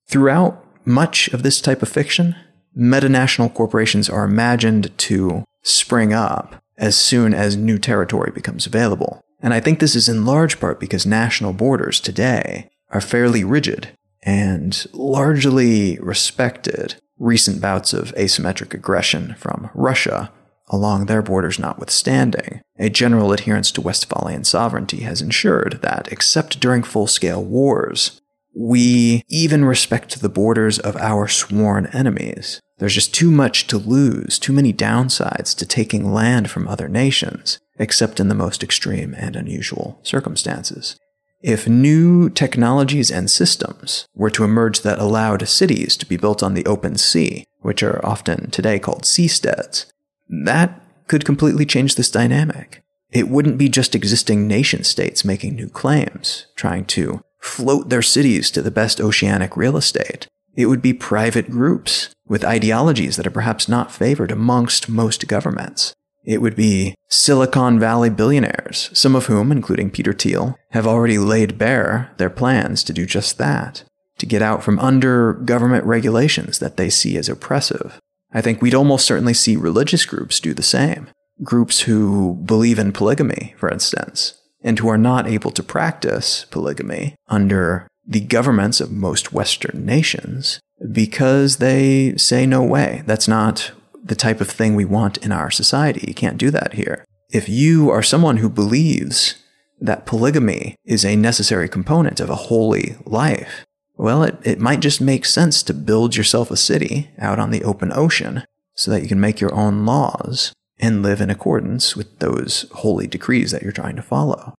A: Throughout much of this type of fiction, metanational corporations are imagined to spring up as soon as new territory becomes available. And I think this is in large part because national borders today are fairly rigid and largely respected. Recent bouts of asymmetric aggression from Russia along their borders notwithstanding, a general adherence to Westphalian sovereignty has ensured that, except during full scale wars, we even respect the borders of our sworn enemies. There's just too much to lose, too many downsides to taking land from other nations, except in the most extreme and unusual circumstances. If new technologies and systems were to emerge that allowed cities to be built on the open sea, which are often today called seasteads, that could completely change this dynamic. It wouldn't be just existing nation states making new claims, trying to float their cities to the best oceanic real estate. It would be private groups with ideologies that are perhaps not favored amongst most governments. It would be Silicon Valley billionaires, some of whom, including Peter Thiel, have already laid bare their plans to do just that, to get out from under government regulations that they see as oppressive. I think we'd almost certainly see religious groups do the same. Groups who believe in polygamy, for instance, and who are not able to practice polygamy under the governments of most Western nations because they say, no way, that's not the type of thing we want in our society. You can't do that here. If you are someone who believes that polygamy is a necessary component of a holy life, well, it, it might just make sense to build yourself a city out on the open ocean so that you can make your own laws and live in accordance with those holy decrees that you're trying to follow.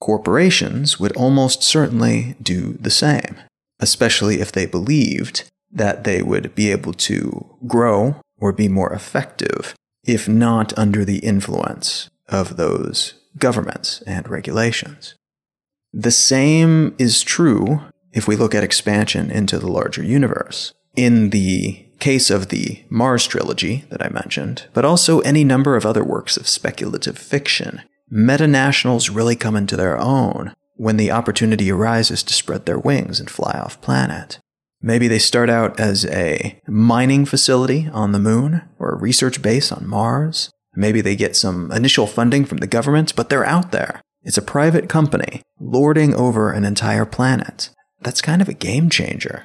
A: Corporations would almost certainly do the same, especially if they believed that they would be able to grow or be more effective if not under the influence of those governments and regulations. The same is true if we look at expansion into the larger universe. In the case of the Mars trilogy that I mentioned, but also any number of other works of speculative fiction, metanationals really come into their own when the opportunity arises to spread their wings and fly off planet. Maybe they start out as a mining facility on the moon or a research base on Mars, Maybe they get some initial funding from the government, but they're out there. It's a private company lording over an entire planet. That's kind of a game changer.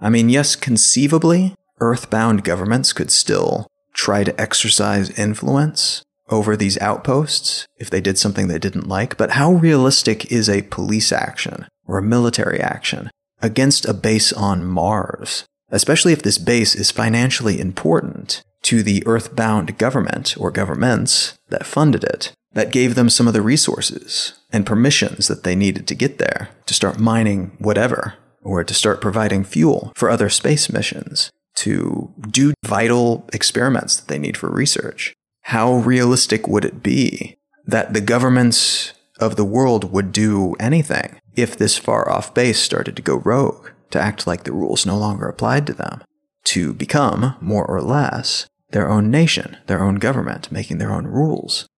A: I mean, yes, conceivably, earthbound governments could still try to exercise influence over these outposts if they did something they didn't like, but how realistic is a police action or a military action against a base on Mars? Especially if this base is financially important to the earthbound government or governments that funded it, that gave them some of the resources and permissions that they needed to get there to start mining whatever, or to start providing fuel for other space missions, to do vital experiments that they need for research. How realistic would it be that the governments of the world would do anything if this far off base started to go rogue, to act like the rules no longer applied to them, to become, more or less, their own nation, their own government, making their own rules?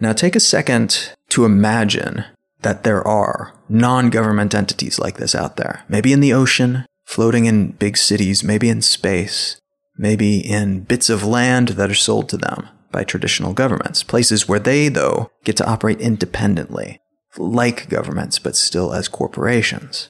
A: Now take a second to imagine that there are non government entities like this out there. Maybe in the ocean, floating in big cities, maybe in space, maybe in bits of land that are sold to them by traditional governments. Places where they, though, get to operate independently, like governments, but still as corporations.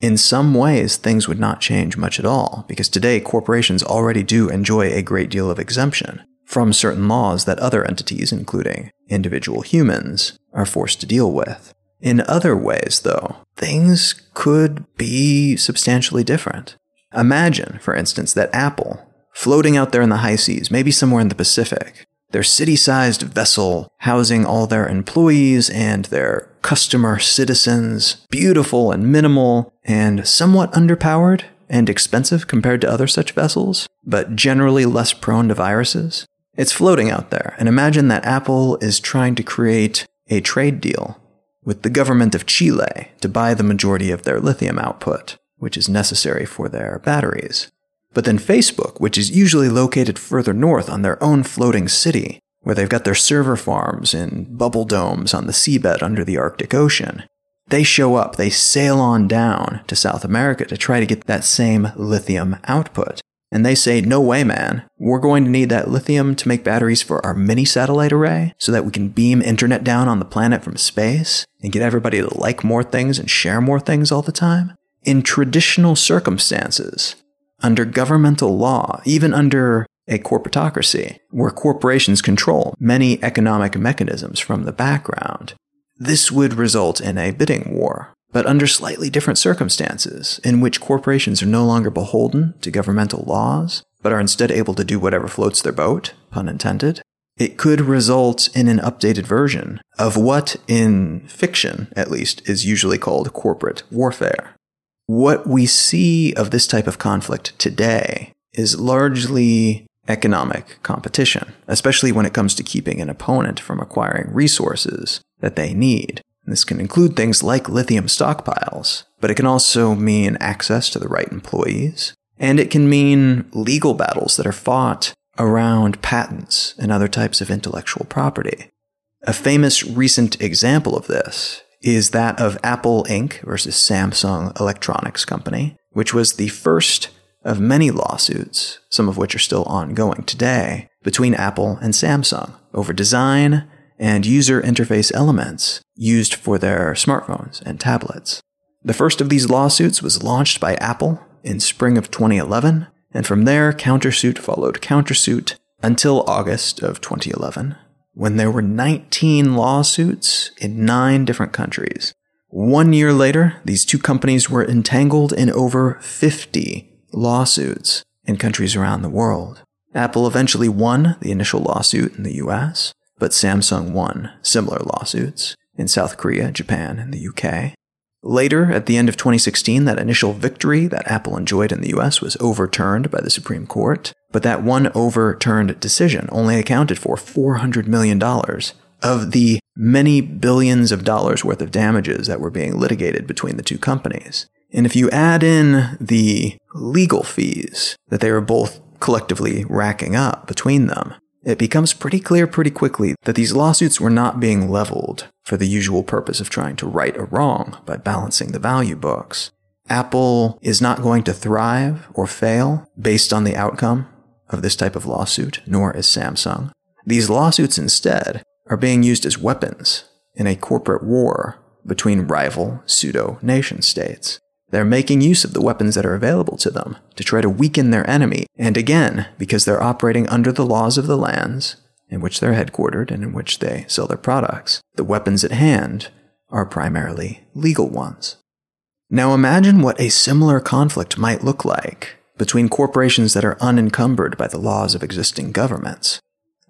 A: In some ways, things would not change much at all, because today corporations already do enjoy a great deal of exemption from certain laws that other entities, including individual humans, are forced to deal with. In other ways, though, things could be substantially different. Imagine, for instance, that Apple, floating out there in the high seas, maybe somewhere in the Pacific, their city sized vessel housing all their employees and their customer citizens, beautiful and minimal, and somewhat underpowered and expensive compared to other such vessels, but generally less prone to viruses. It's floating out there, and imagine that Apple is trying to create a trade deal with the government of Chile to buy the majority of their lithium output, which is necessary for their batteries. But then Facebook, which is usually located further north on their own floating city, where they've got their server farms in bubble domes on the seabed under the Arctic Ocean, they show up, they sail on down to South America to try to get that same lithium output. And they say, no way, man. We're going to need that lithium to make batteries for our mini satellite array so that we can beam internet down on the planet from space and get everybody to like more things and share more things all the time. In traditional circumstances, under governmental law, even under a corporatocracy, where corporations control many economic mechanisms from the background, this would result in a bidding war but under slightly different circumstances, in which corporations are no longer beholden to governmental laws, but are instead able to do whatever floats their boat, pun intended, it could result in an updated version of what, in fiction at least, is usually called corporate warfare. What we see of this type of conflict today is largely economic competition, especially when it comes to keeping an opponent from acquiring resources that they need. This can include things like lithium stockpiles, but it can also mean access to the right employees. And it can mean legal battles that are fought around patents and other types of intellectual property. A famous recent example of this is that of Apple Inc. versus Samsung Electronics Company, which was the first of many lawsuits, some of which are still ongoing today, between Apple and Samsung over design and user interface elements used for their smartphones and tablets. The first of these lawsuits was launched by Apple in spring of 2011, and from there, countersuit followed countersuit until August of 2011, when there were 19 lawsuits in nine different countries. One year later, these two companies were entangled in over 50 lawsuits in countries around the world. Apple eventually won the initial lawsuit in the US, but Samsung won similar lawsuits in South Korea, Japan, and the UK. Later, at the end of 2016, that initial victory that Apple enjoyed in the US was overturned by the Supreme Court, but that one overturned decision only accounted for $400 million of the many billions of dollars worth of damages that were being litigated between the two companies. And if you add in the legal fees that they were both collectively racking up between them, it becomes pretty clear pretty quickly that these lawsuits were not being leveled for the usual purpose of trying to right a wrong by balancing the value books. Apple is not going to thrive or fail based on the outcome of this type of lawsuit, nor is Samsung. These lawsuits instead are being used as weapons in a corporate war between rival pseudo nation states. They're making use of the weapons that are available to them to try to weaken their enemy, and again, because they're operating under the laws of the lands in which they're headquartered and in which they sell their products, the weapons at hand are primarily legal ones. Now imagine what a similar conflict might look like between corporations that are unencumbered by the laws of existing governments.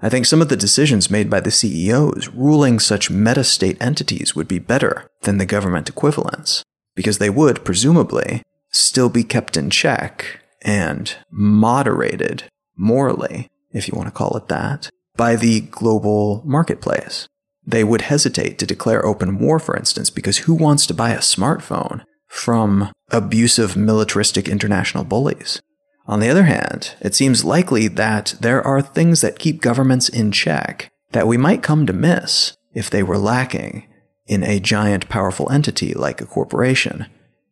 A: I think some of the decisions made by the CEOs ruling such meta-state entities would be better than the government equivalents, because they would, presumably, still be kept in check and moderated morally, if you want to call it that, by the global marketplace. They would hesitate to declare open war, for instance, because who wants to buy a smartphone from abusive militaristic international bullies? On the other hand, it seems likely that there are things that keep governments in check that we might come to miss if they were lacking in a giant powerful entity like a corporation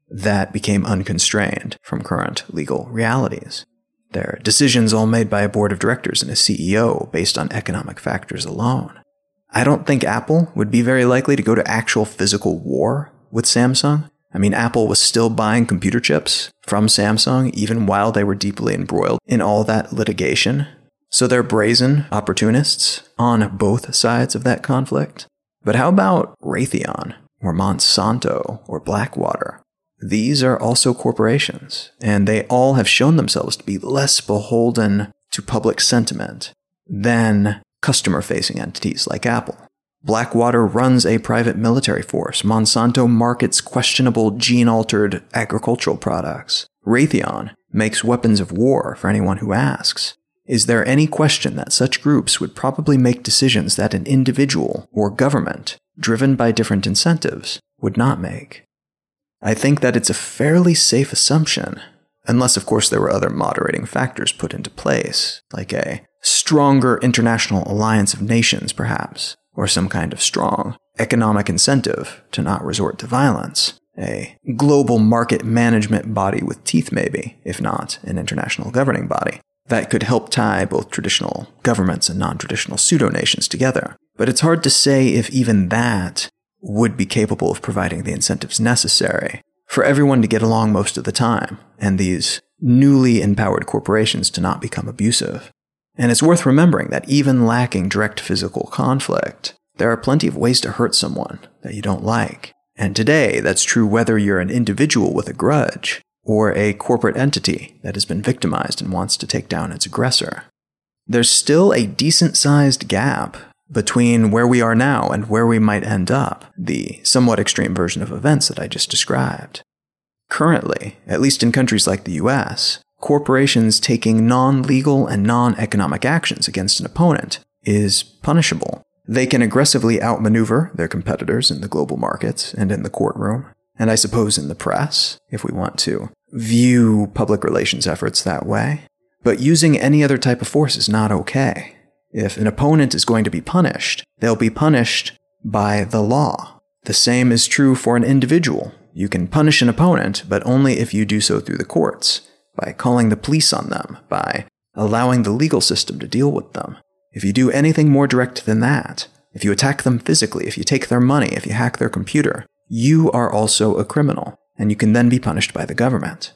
A: that became unconstrained from current legal realities. Their decisions all made by a board of directors and a CEO based on economic factors alone. I don't think Apple would be very likely to go to actual physical war with Samsung I mean, Apple was still buying computer chips from Samsung even while they were deeply embroiled in all that litigation. So they're brazen opportunists on both sides of that conflict. But how about Raytheon or Monsanto or Blackwater? These are also corporations, and they all have shown themselves to be less beholden to public sentiment than customer facing entities like Apple. Blackwater runs a private military force. Monsanto markets questionable gene altered agricultural products. Raytheon makes weapons of war for anyone who asks. Is there any question that such groups would probably make decisions that an individual or government, driven by different incentives, would not make? I think that it's a fairly safe assumption, unless, of course, there were other moderating factors put into place, like a stronger international alliance of nations, perhaps, or some kind of strong economic incentive to not resort to violence. A global market management body with teeth, maybe, if not an international governing body, that could help tie both traditional governments and non traditional pseudo nations together. But it's hard to say if even that would be capable of providing the incentives necessary for everyone to get along most of the time, and these newly empowered corporations to not become abusive. And it's worth remembering that even lacking direct physical conflict, there are plenty of ways to hurt someone that you don't like. And today, that's true whether you're an individual with a grudge or a corporate entity that has been victimized and wants to take down its aggressor. There's still a decent sized gap between where we are now and where we might end up, the somewhat extreme version of events that I just described. Currently, at least in countries like the US, corporations taking non legal and non economic actions against an opponent is punishable. They can aggressively outmaneuver their competitors in the global markets and in the courtroom, and I suppose in the press, if we want to view public relations efforts that way. But using any other type of force is not okay. If an opponent is going to be punished, they'll be punished by the law. The same is true for an individual. You can punish an opponent, but only if you do so through the courts by calling the police on them, by allowing the legal system to deal with them. If you do anything more direct than that, if you attack them physically, if you take their money, if you hack their computer, you are also a criminal, and you can then be punished by the government.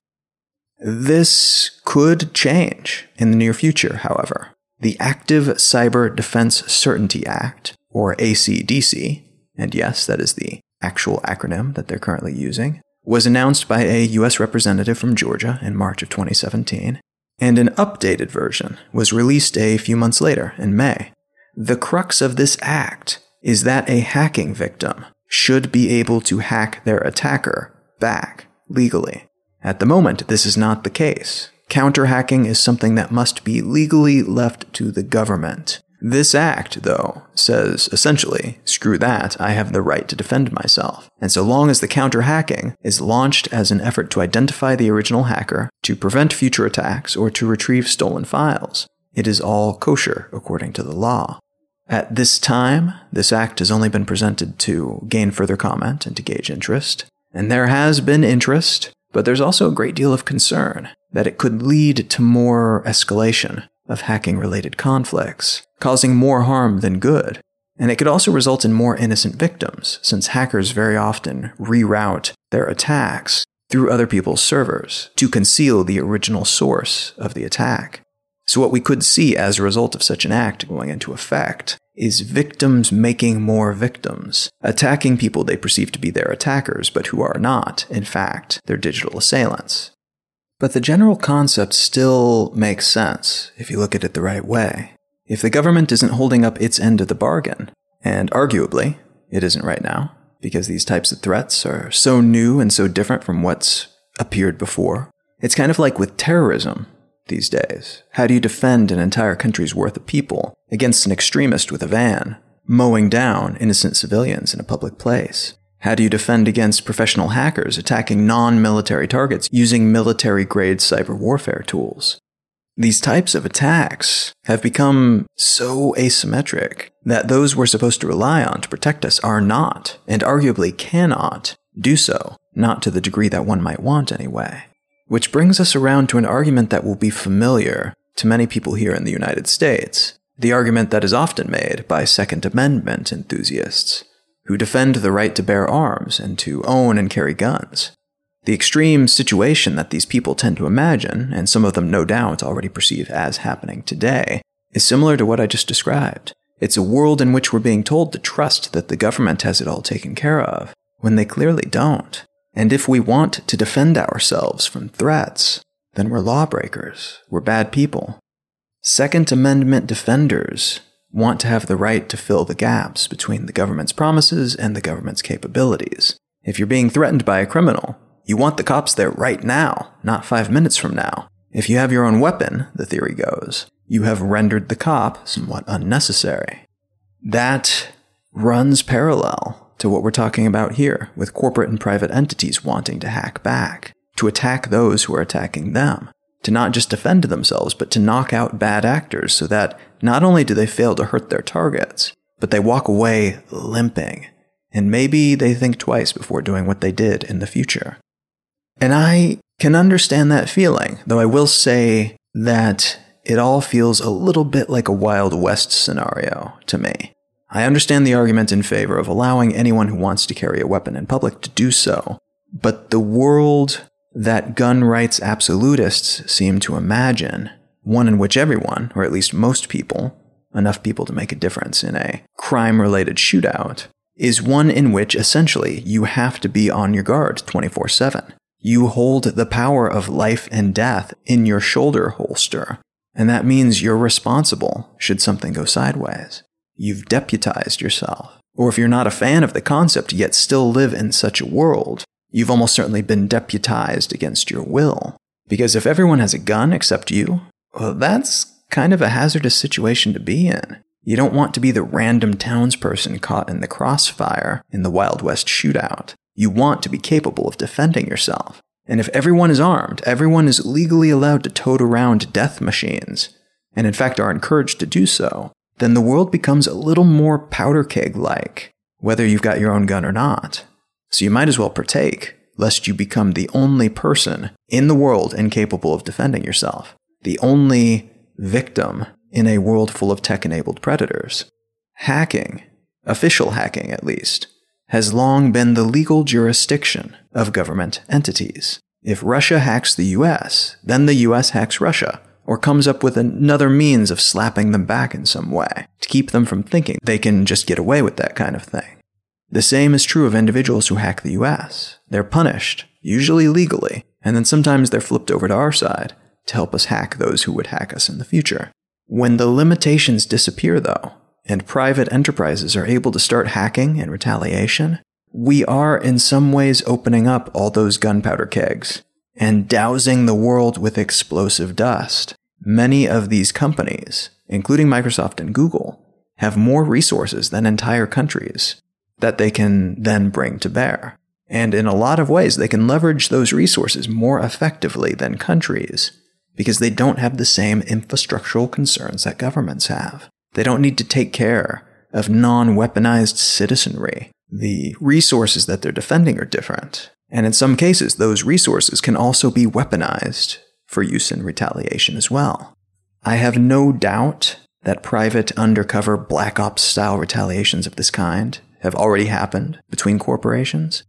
A: This could change in the near future, however. The Active Cyber Defense Certainty Act, or ACDC, and yes, that is the actual acronym that they're currently using, was announced by a U.S. representative from Georgia in March of 2017, and an updated version was released a few months later in May. The crux of this act is that a hacking victim should be able to hack their attacker back legally. At the moment, this is not the case. Counter hacking is something that must be legally left to the government. This act, though, says essentially, screw that, I have the right to defend myself. And so long as the counter hacking is launched as an effort to identify the original hacker, to prevent future attacks, or to retrieve stolen files, it is all kosher according to the law. At this time, this act has only been presented to gain further comment and to gauge interest. And there has been interest, but there's also a great deal of concern that it could lead to more escalation of hacking related conflicts causing more harm than good. And it could also result in more innocent victims, since hackers very often reroute their attacks through other people's servers to conceal the original source of the attack. So, what we could see as a result of such an act going into effect is victims making more victims, attacking people they perceive to be their attackers, but who are not, in fact, their digital assailants. But the general concept still makes sense if you look at it the right way. If the government isn't holding up its end of the bargain, and arguably, it isn't right now, because these types of threats are so new and so different from what's appeared before. It's kind of like with terrorism these days. How do you defend an entire country's worth of people against an extremist with a van, mowing down innocent civilians in a public place? How do you defend against professional hackers attacking non military targets using military grade cyber warfare tools? These types of attacks have become so asymmetric that those we're supposed to rely on to protect us are not, and arguably cannot, do so, not to the degree that one might want anyway. Which brings us around to an argument that will be familiar to many people here in the United States, the argument that is often made by Second Amendment enthusiasts, who defend the right to bear arms and to own and carry guns. The extreme situation that these people tend to imagine, and some of them no doubt already perceive as happening today, is similar to what I just described. It's a world in which we're being told to trust that the government has it all taken care of, when they clearly don't. And if we want to defend ourselves from threats, then we're lawbreakers, we're bad people. Second Amendment defenders want to have the right to fill the gaps between the government's promises and the government's capabilities. If you're being threatened by a criminal, you want the cops there right now, not five minutes from now. If you have your own weapon, the theory goes, you have rendered the cop somewhat unnecessary. That runs parallel to what we're talking about here, with corporate and private entities wanting to hack back, to attack those who are attacking them, to not just defend themselves, but to knock out bad actors so that not only do they fail to hurt their targets, but they walk away limping, and maybe they think twice before doing what they did in the future. And I can understand that feeling, though I will say that it all feels a little bit like a Wild West scenario to me. I understand the argument in favor of allowing anyone who wants to carry a weapon in public to do so, but the world that gun rights absolutists seem to imagine, one in which everyone, or at least most people, enough people to make a difference in a crime related shootout, is one in which essentially you have to be on your guard 24 7. You hold the power of life and death in your shoulder holster and that means you're responsible should something go sideways. You've deputized yourself. Or if you're not a fan of the concept yet still live in such a world, you've almost certainly been deputized against your will. Because if everyone has a gun except you, well, that's kind of a hazardous situation to be in. You don't want to be the random townsperson caught in the crossfire in the Wild West shootout. You want to be capable of defending yourself. And if everyone is armed, everyone is legally allowed to tote around death machines, and in fact are encouraged to do so, then the world becomes a little more powder keg like, whether you've got your own gun or not. So you might as well partake, lest you become the only person in the world incapable of defending yourself, the only victim in a world full of tech enabled predators. Hacking, official hacking at least, has long been the legal jurisdiction of government entities. If Russia hacks the US, then the US hacks Russia, or comes up with another means of slapping them back in some way to keep them from thinking they can just get away with that kind of thing. The same is true of individuals who hack the US. They're punished, usually legally, and then sometimes they're flipped over to our side to help us hack those who would hack us in the future. When the limitations disappear, though, and private enterprises are able to start hacking in retaliation, we are in some ways opening up all those gunpowder kegs and dousing the world with explosive dust. Many of these companies, including Microsoft and Google, have more resources than entire countries that they can then bring to bear. And in a lot of ways, they can leverage those resources more effectively than countries because they don't have the same infrastructural concerns that governments have. They don't need to take care of non weaponized citizenry. The resources that they're defending are different. And in some cases, those resources can also be weaponized for use in retaliation as well. I have no doubt that private undercover black ops style retaliations of this kind have already happened between corporations.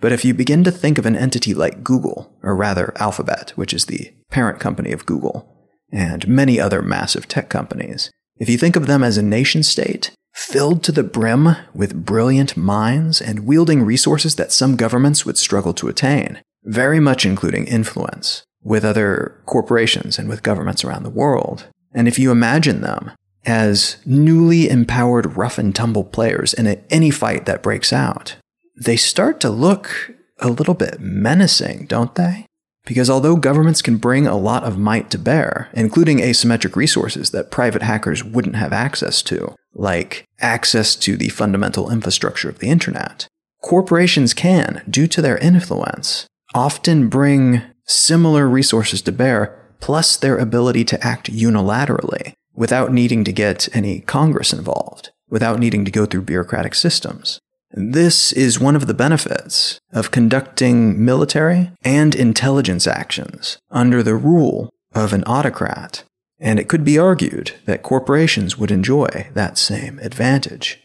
A: But if you begin to think of an entity like Google, or rather Alphabet, which is the parent company of Google, and many other massive tech companies, if you think of them as a nation state, filled to the brim with brilliant minds and wielding resources that some governments would struggle to attain, very much including influence with other corporations and with governments around the world. And if you imagine them as newly empowered rough and tumble players in any fight that breaks out, they start to look a little bit menacing, don't they? Because although governments can bring a lot of might to bear, including asymmetric resources that private hackers wouldn't have access to, like access to the fundamental infrastructure of the internet, corporations can, due to their influence, often bring similar resources to bear, plus their ability to act unilaterally without needing to get any Congress involved, without needing to go through bureaucratic systems. This is one of the benefits of conducting military and intelligence actions under the rule of an autocrat, and it could be argued that corporations would enjoy that same advantage.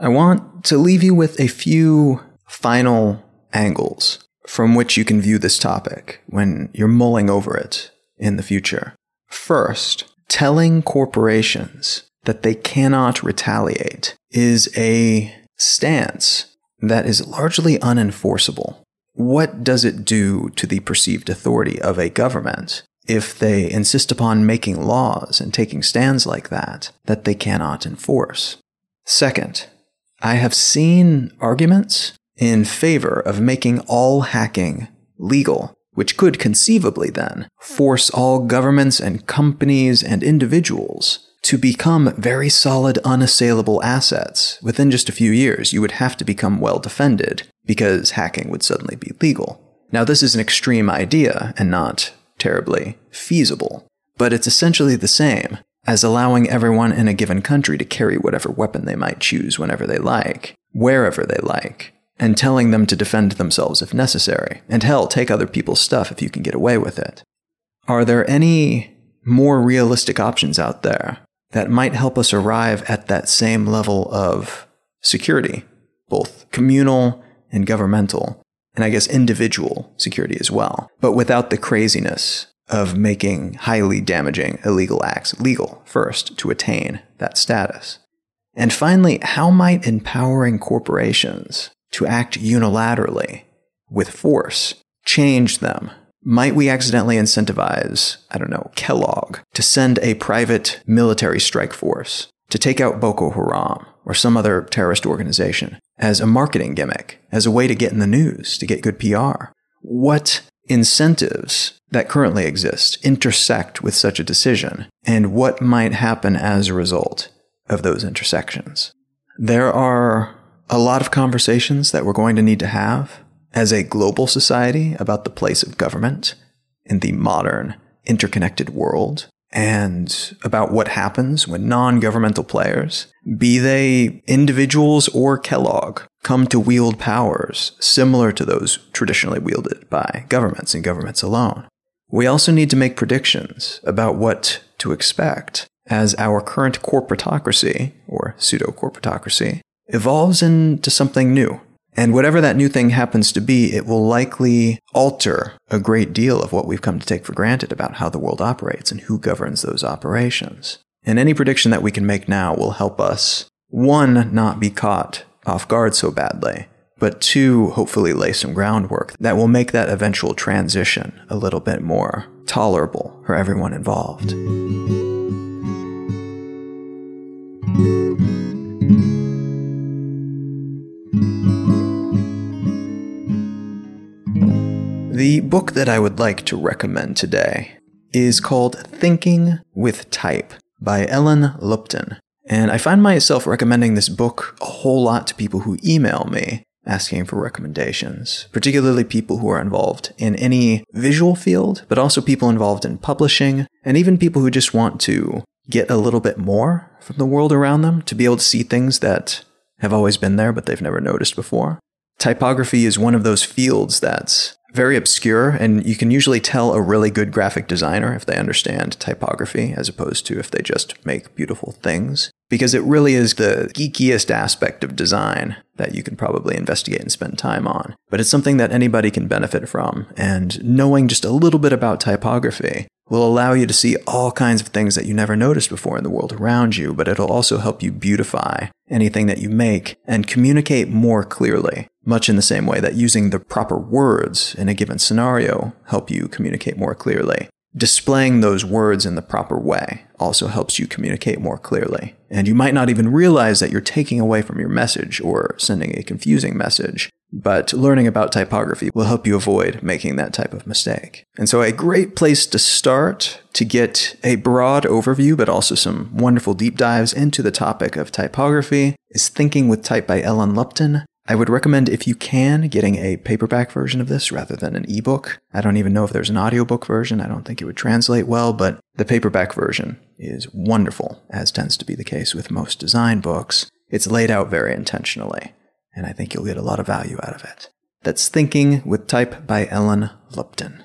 A: I want to leave you with a few final angles from which you can view this topic when you're mulling over it in the future. First, telling corporations that they cannot retaliate is a stance that is largely unenforceable. What does it do to the perceived authority of a government if they insist upon making laws and taking stands like that that they cannot enforce? Second, I have seen arguments in favor of making all hacking legal, which could conceivably then force all governments and companies and individuals to become very solid, unassailable assets. Within just a few years, you would have to become well defended because hacking would suddenly be legal. Now, this is an extreme idea and not terribly feasible, but it's essentially the same as allowing everyone in a given country to carry whatever weapon they might choose whenever they like, wherever they like, and telling them to defend themselves if necessary, and hell, take other people's stuff if you can get away with it. Are there any more realistic options out there that might help us arrive at that same level of security, both communal and governmental, and I guess individual security as well, but without the craziness of making highly damaging illegal acts legal first to attain that status. And finally, how might empowering corporations to act unilaterally with force change them might we accidentally incentivize, I don't know, Kellogg to send a private military strike force to take out Boko Haram or some other terrorist organization as a marketing gimmick, as a way to get in the news, to get good PR? What incentives that currently exist intersect with such a decision, and what might happen as a result of those intersections? There are a lot of conversations that we're going to need to have as a global society about the place of government in the modern interconnected world and about what happens when non governmental players, be they individuals or Kellogg, come to wield powers similar to those traditionally wielded by governments and governments alone. We also need to make predictions about what to expect as our current corporatocracy, or pseudo corporatocracy, evolves into something new and whatever that new thing happens to be, it will likely alter a great deal of what we've come to take for granted about how the world operates and who governs those operations. And any prediction that we can make now will help us, one, not be caught off guard so badly, but two, hopefully lay some groundwork that will make that eventual transition a little bit more tolerable for everyone involved. The book that I would like to recommend today is called Thinking with Type by Ellen Lupton. And I find myself recommending this book a whole lot to people who email me asking for recommendations, particularly people who are involved in any visual field, but also people involved in publishing, and even people who just want to get a little bit more from the world around them to be able to see things that have always been there but they've never noticed before. Typography is one of those fields that's very obscure, and you can usually tell a really good graphic designer if they understand typography as opposed to if they just make beautiful things. Because it really is the geekiest aspect of design that you can probably investigate and spend time on. But it's something that anybody can benefit from, and knowing just a little bit about typography will allow you to see all kinds of things that you never noticed before in the world around you, but it'll also help you beautify anything that you make and communicate more clearly, much in the same way that using the proper words in a given scenario help you communicate more clearly. Displaying those words in the proper way also helps you communicate more clearly. And you might not even realize that you're taking away from your message or sending a confusing message but learning about typography will help you avoid making that type of mistake. And so, a great place to start to get a broad overview, but also some wonderful deep dives into the topic of typography, is Thinking with Type by Ellen Lupton. I would recommend, if you can, getting a paperback version of this rather than an ebook. I don't even know if there's an audiobook version. I don't think it would translate well, but the paperback version is wonderful, as tends to be the case with most design books. It's laid out very intentionally and I think you'll get a lot of value out of it. That's Thinking with Type by Ellen Lupton.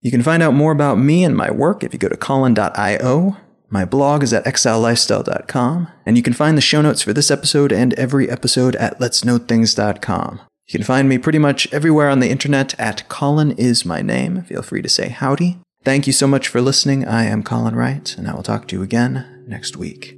A: You can find out more about me and my work if you go to colin.io. My blog is at exilelifestyle.com, and you can find the show notes for this episode and every episode at letsknowthings.com. You can find me pretty much everywhere on the internet at Colin is my name. Feel free to say howdy. Thank you so much for listening. I am Colin Wright, and I will talk to you again next week.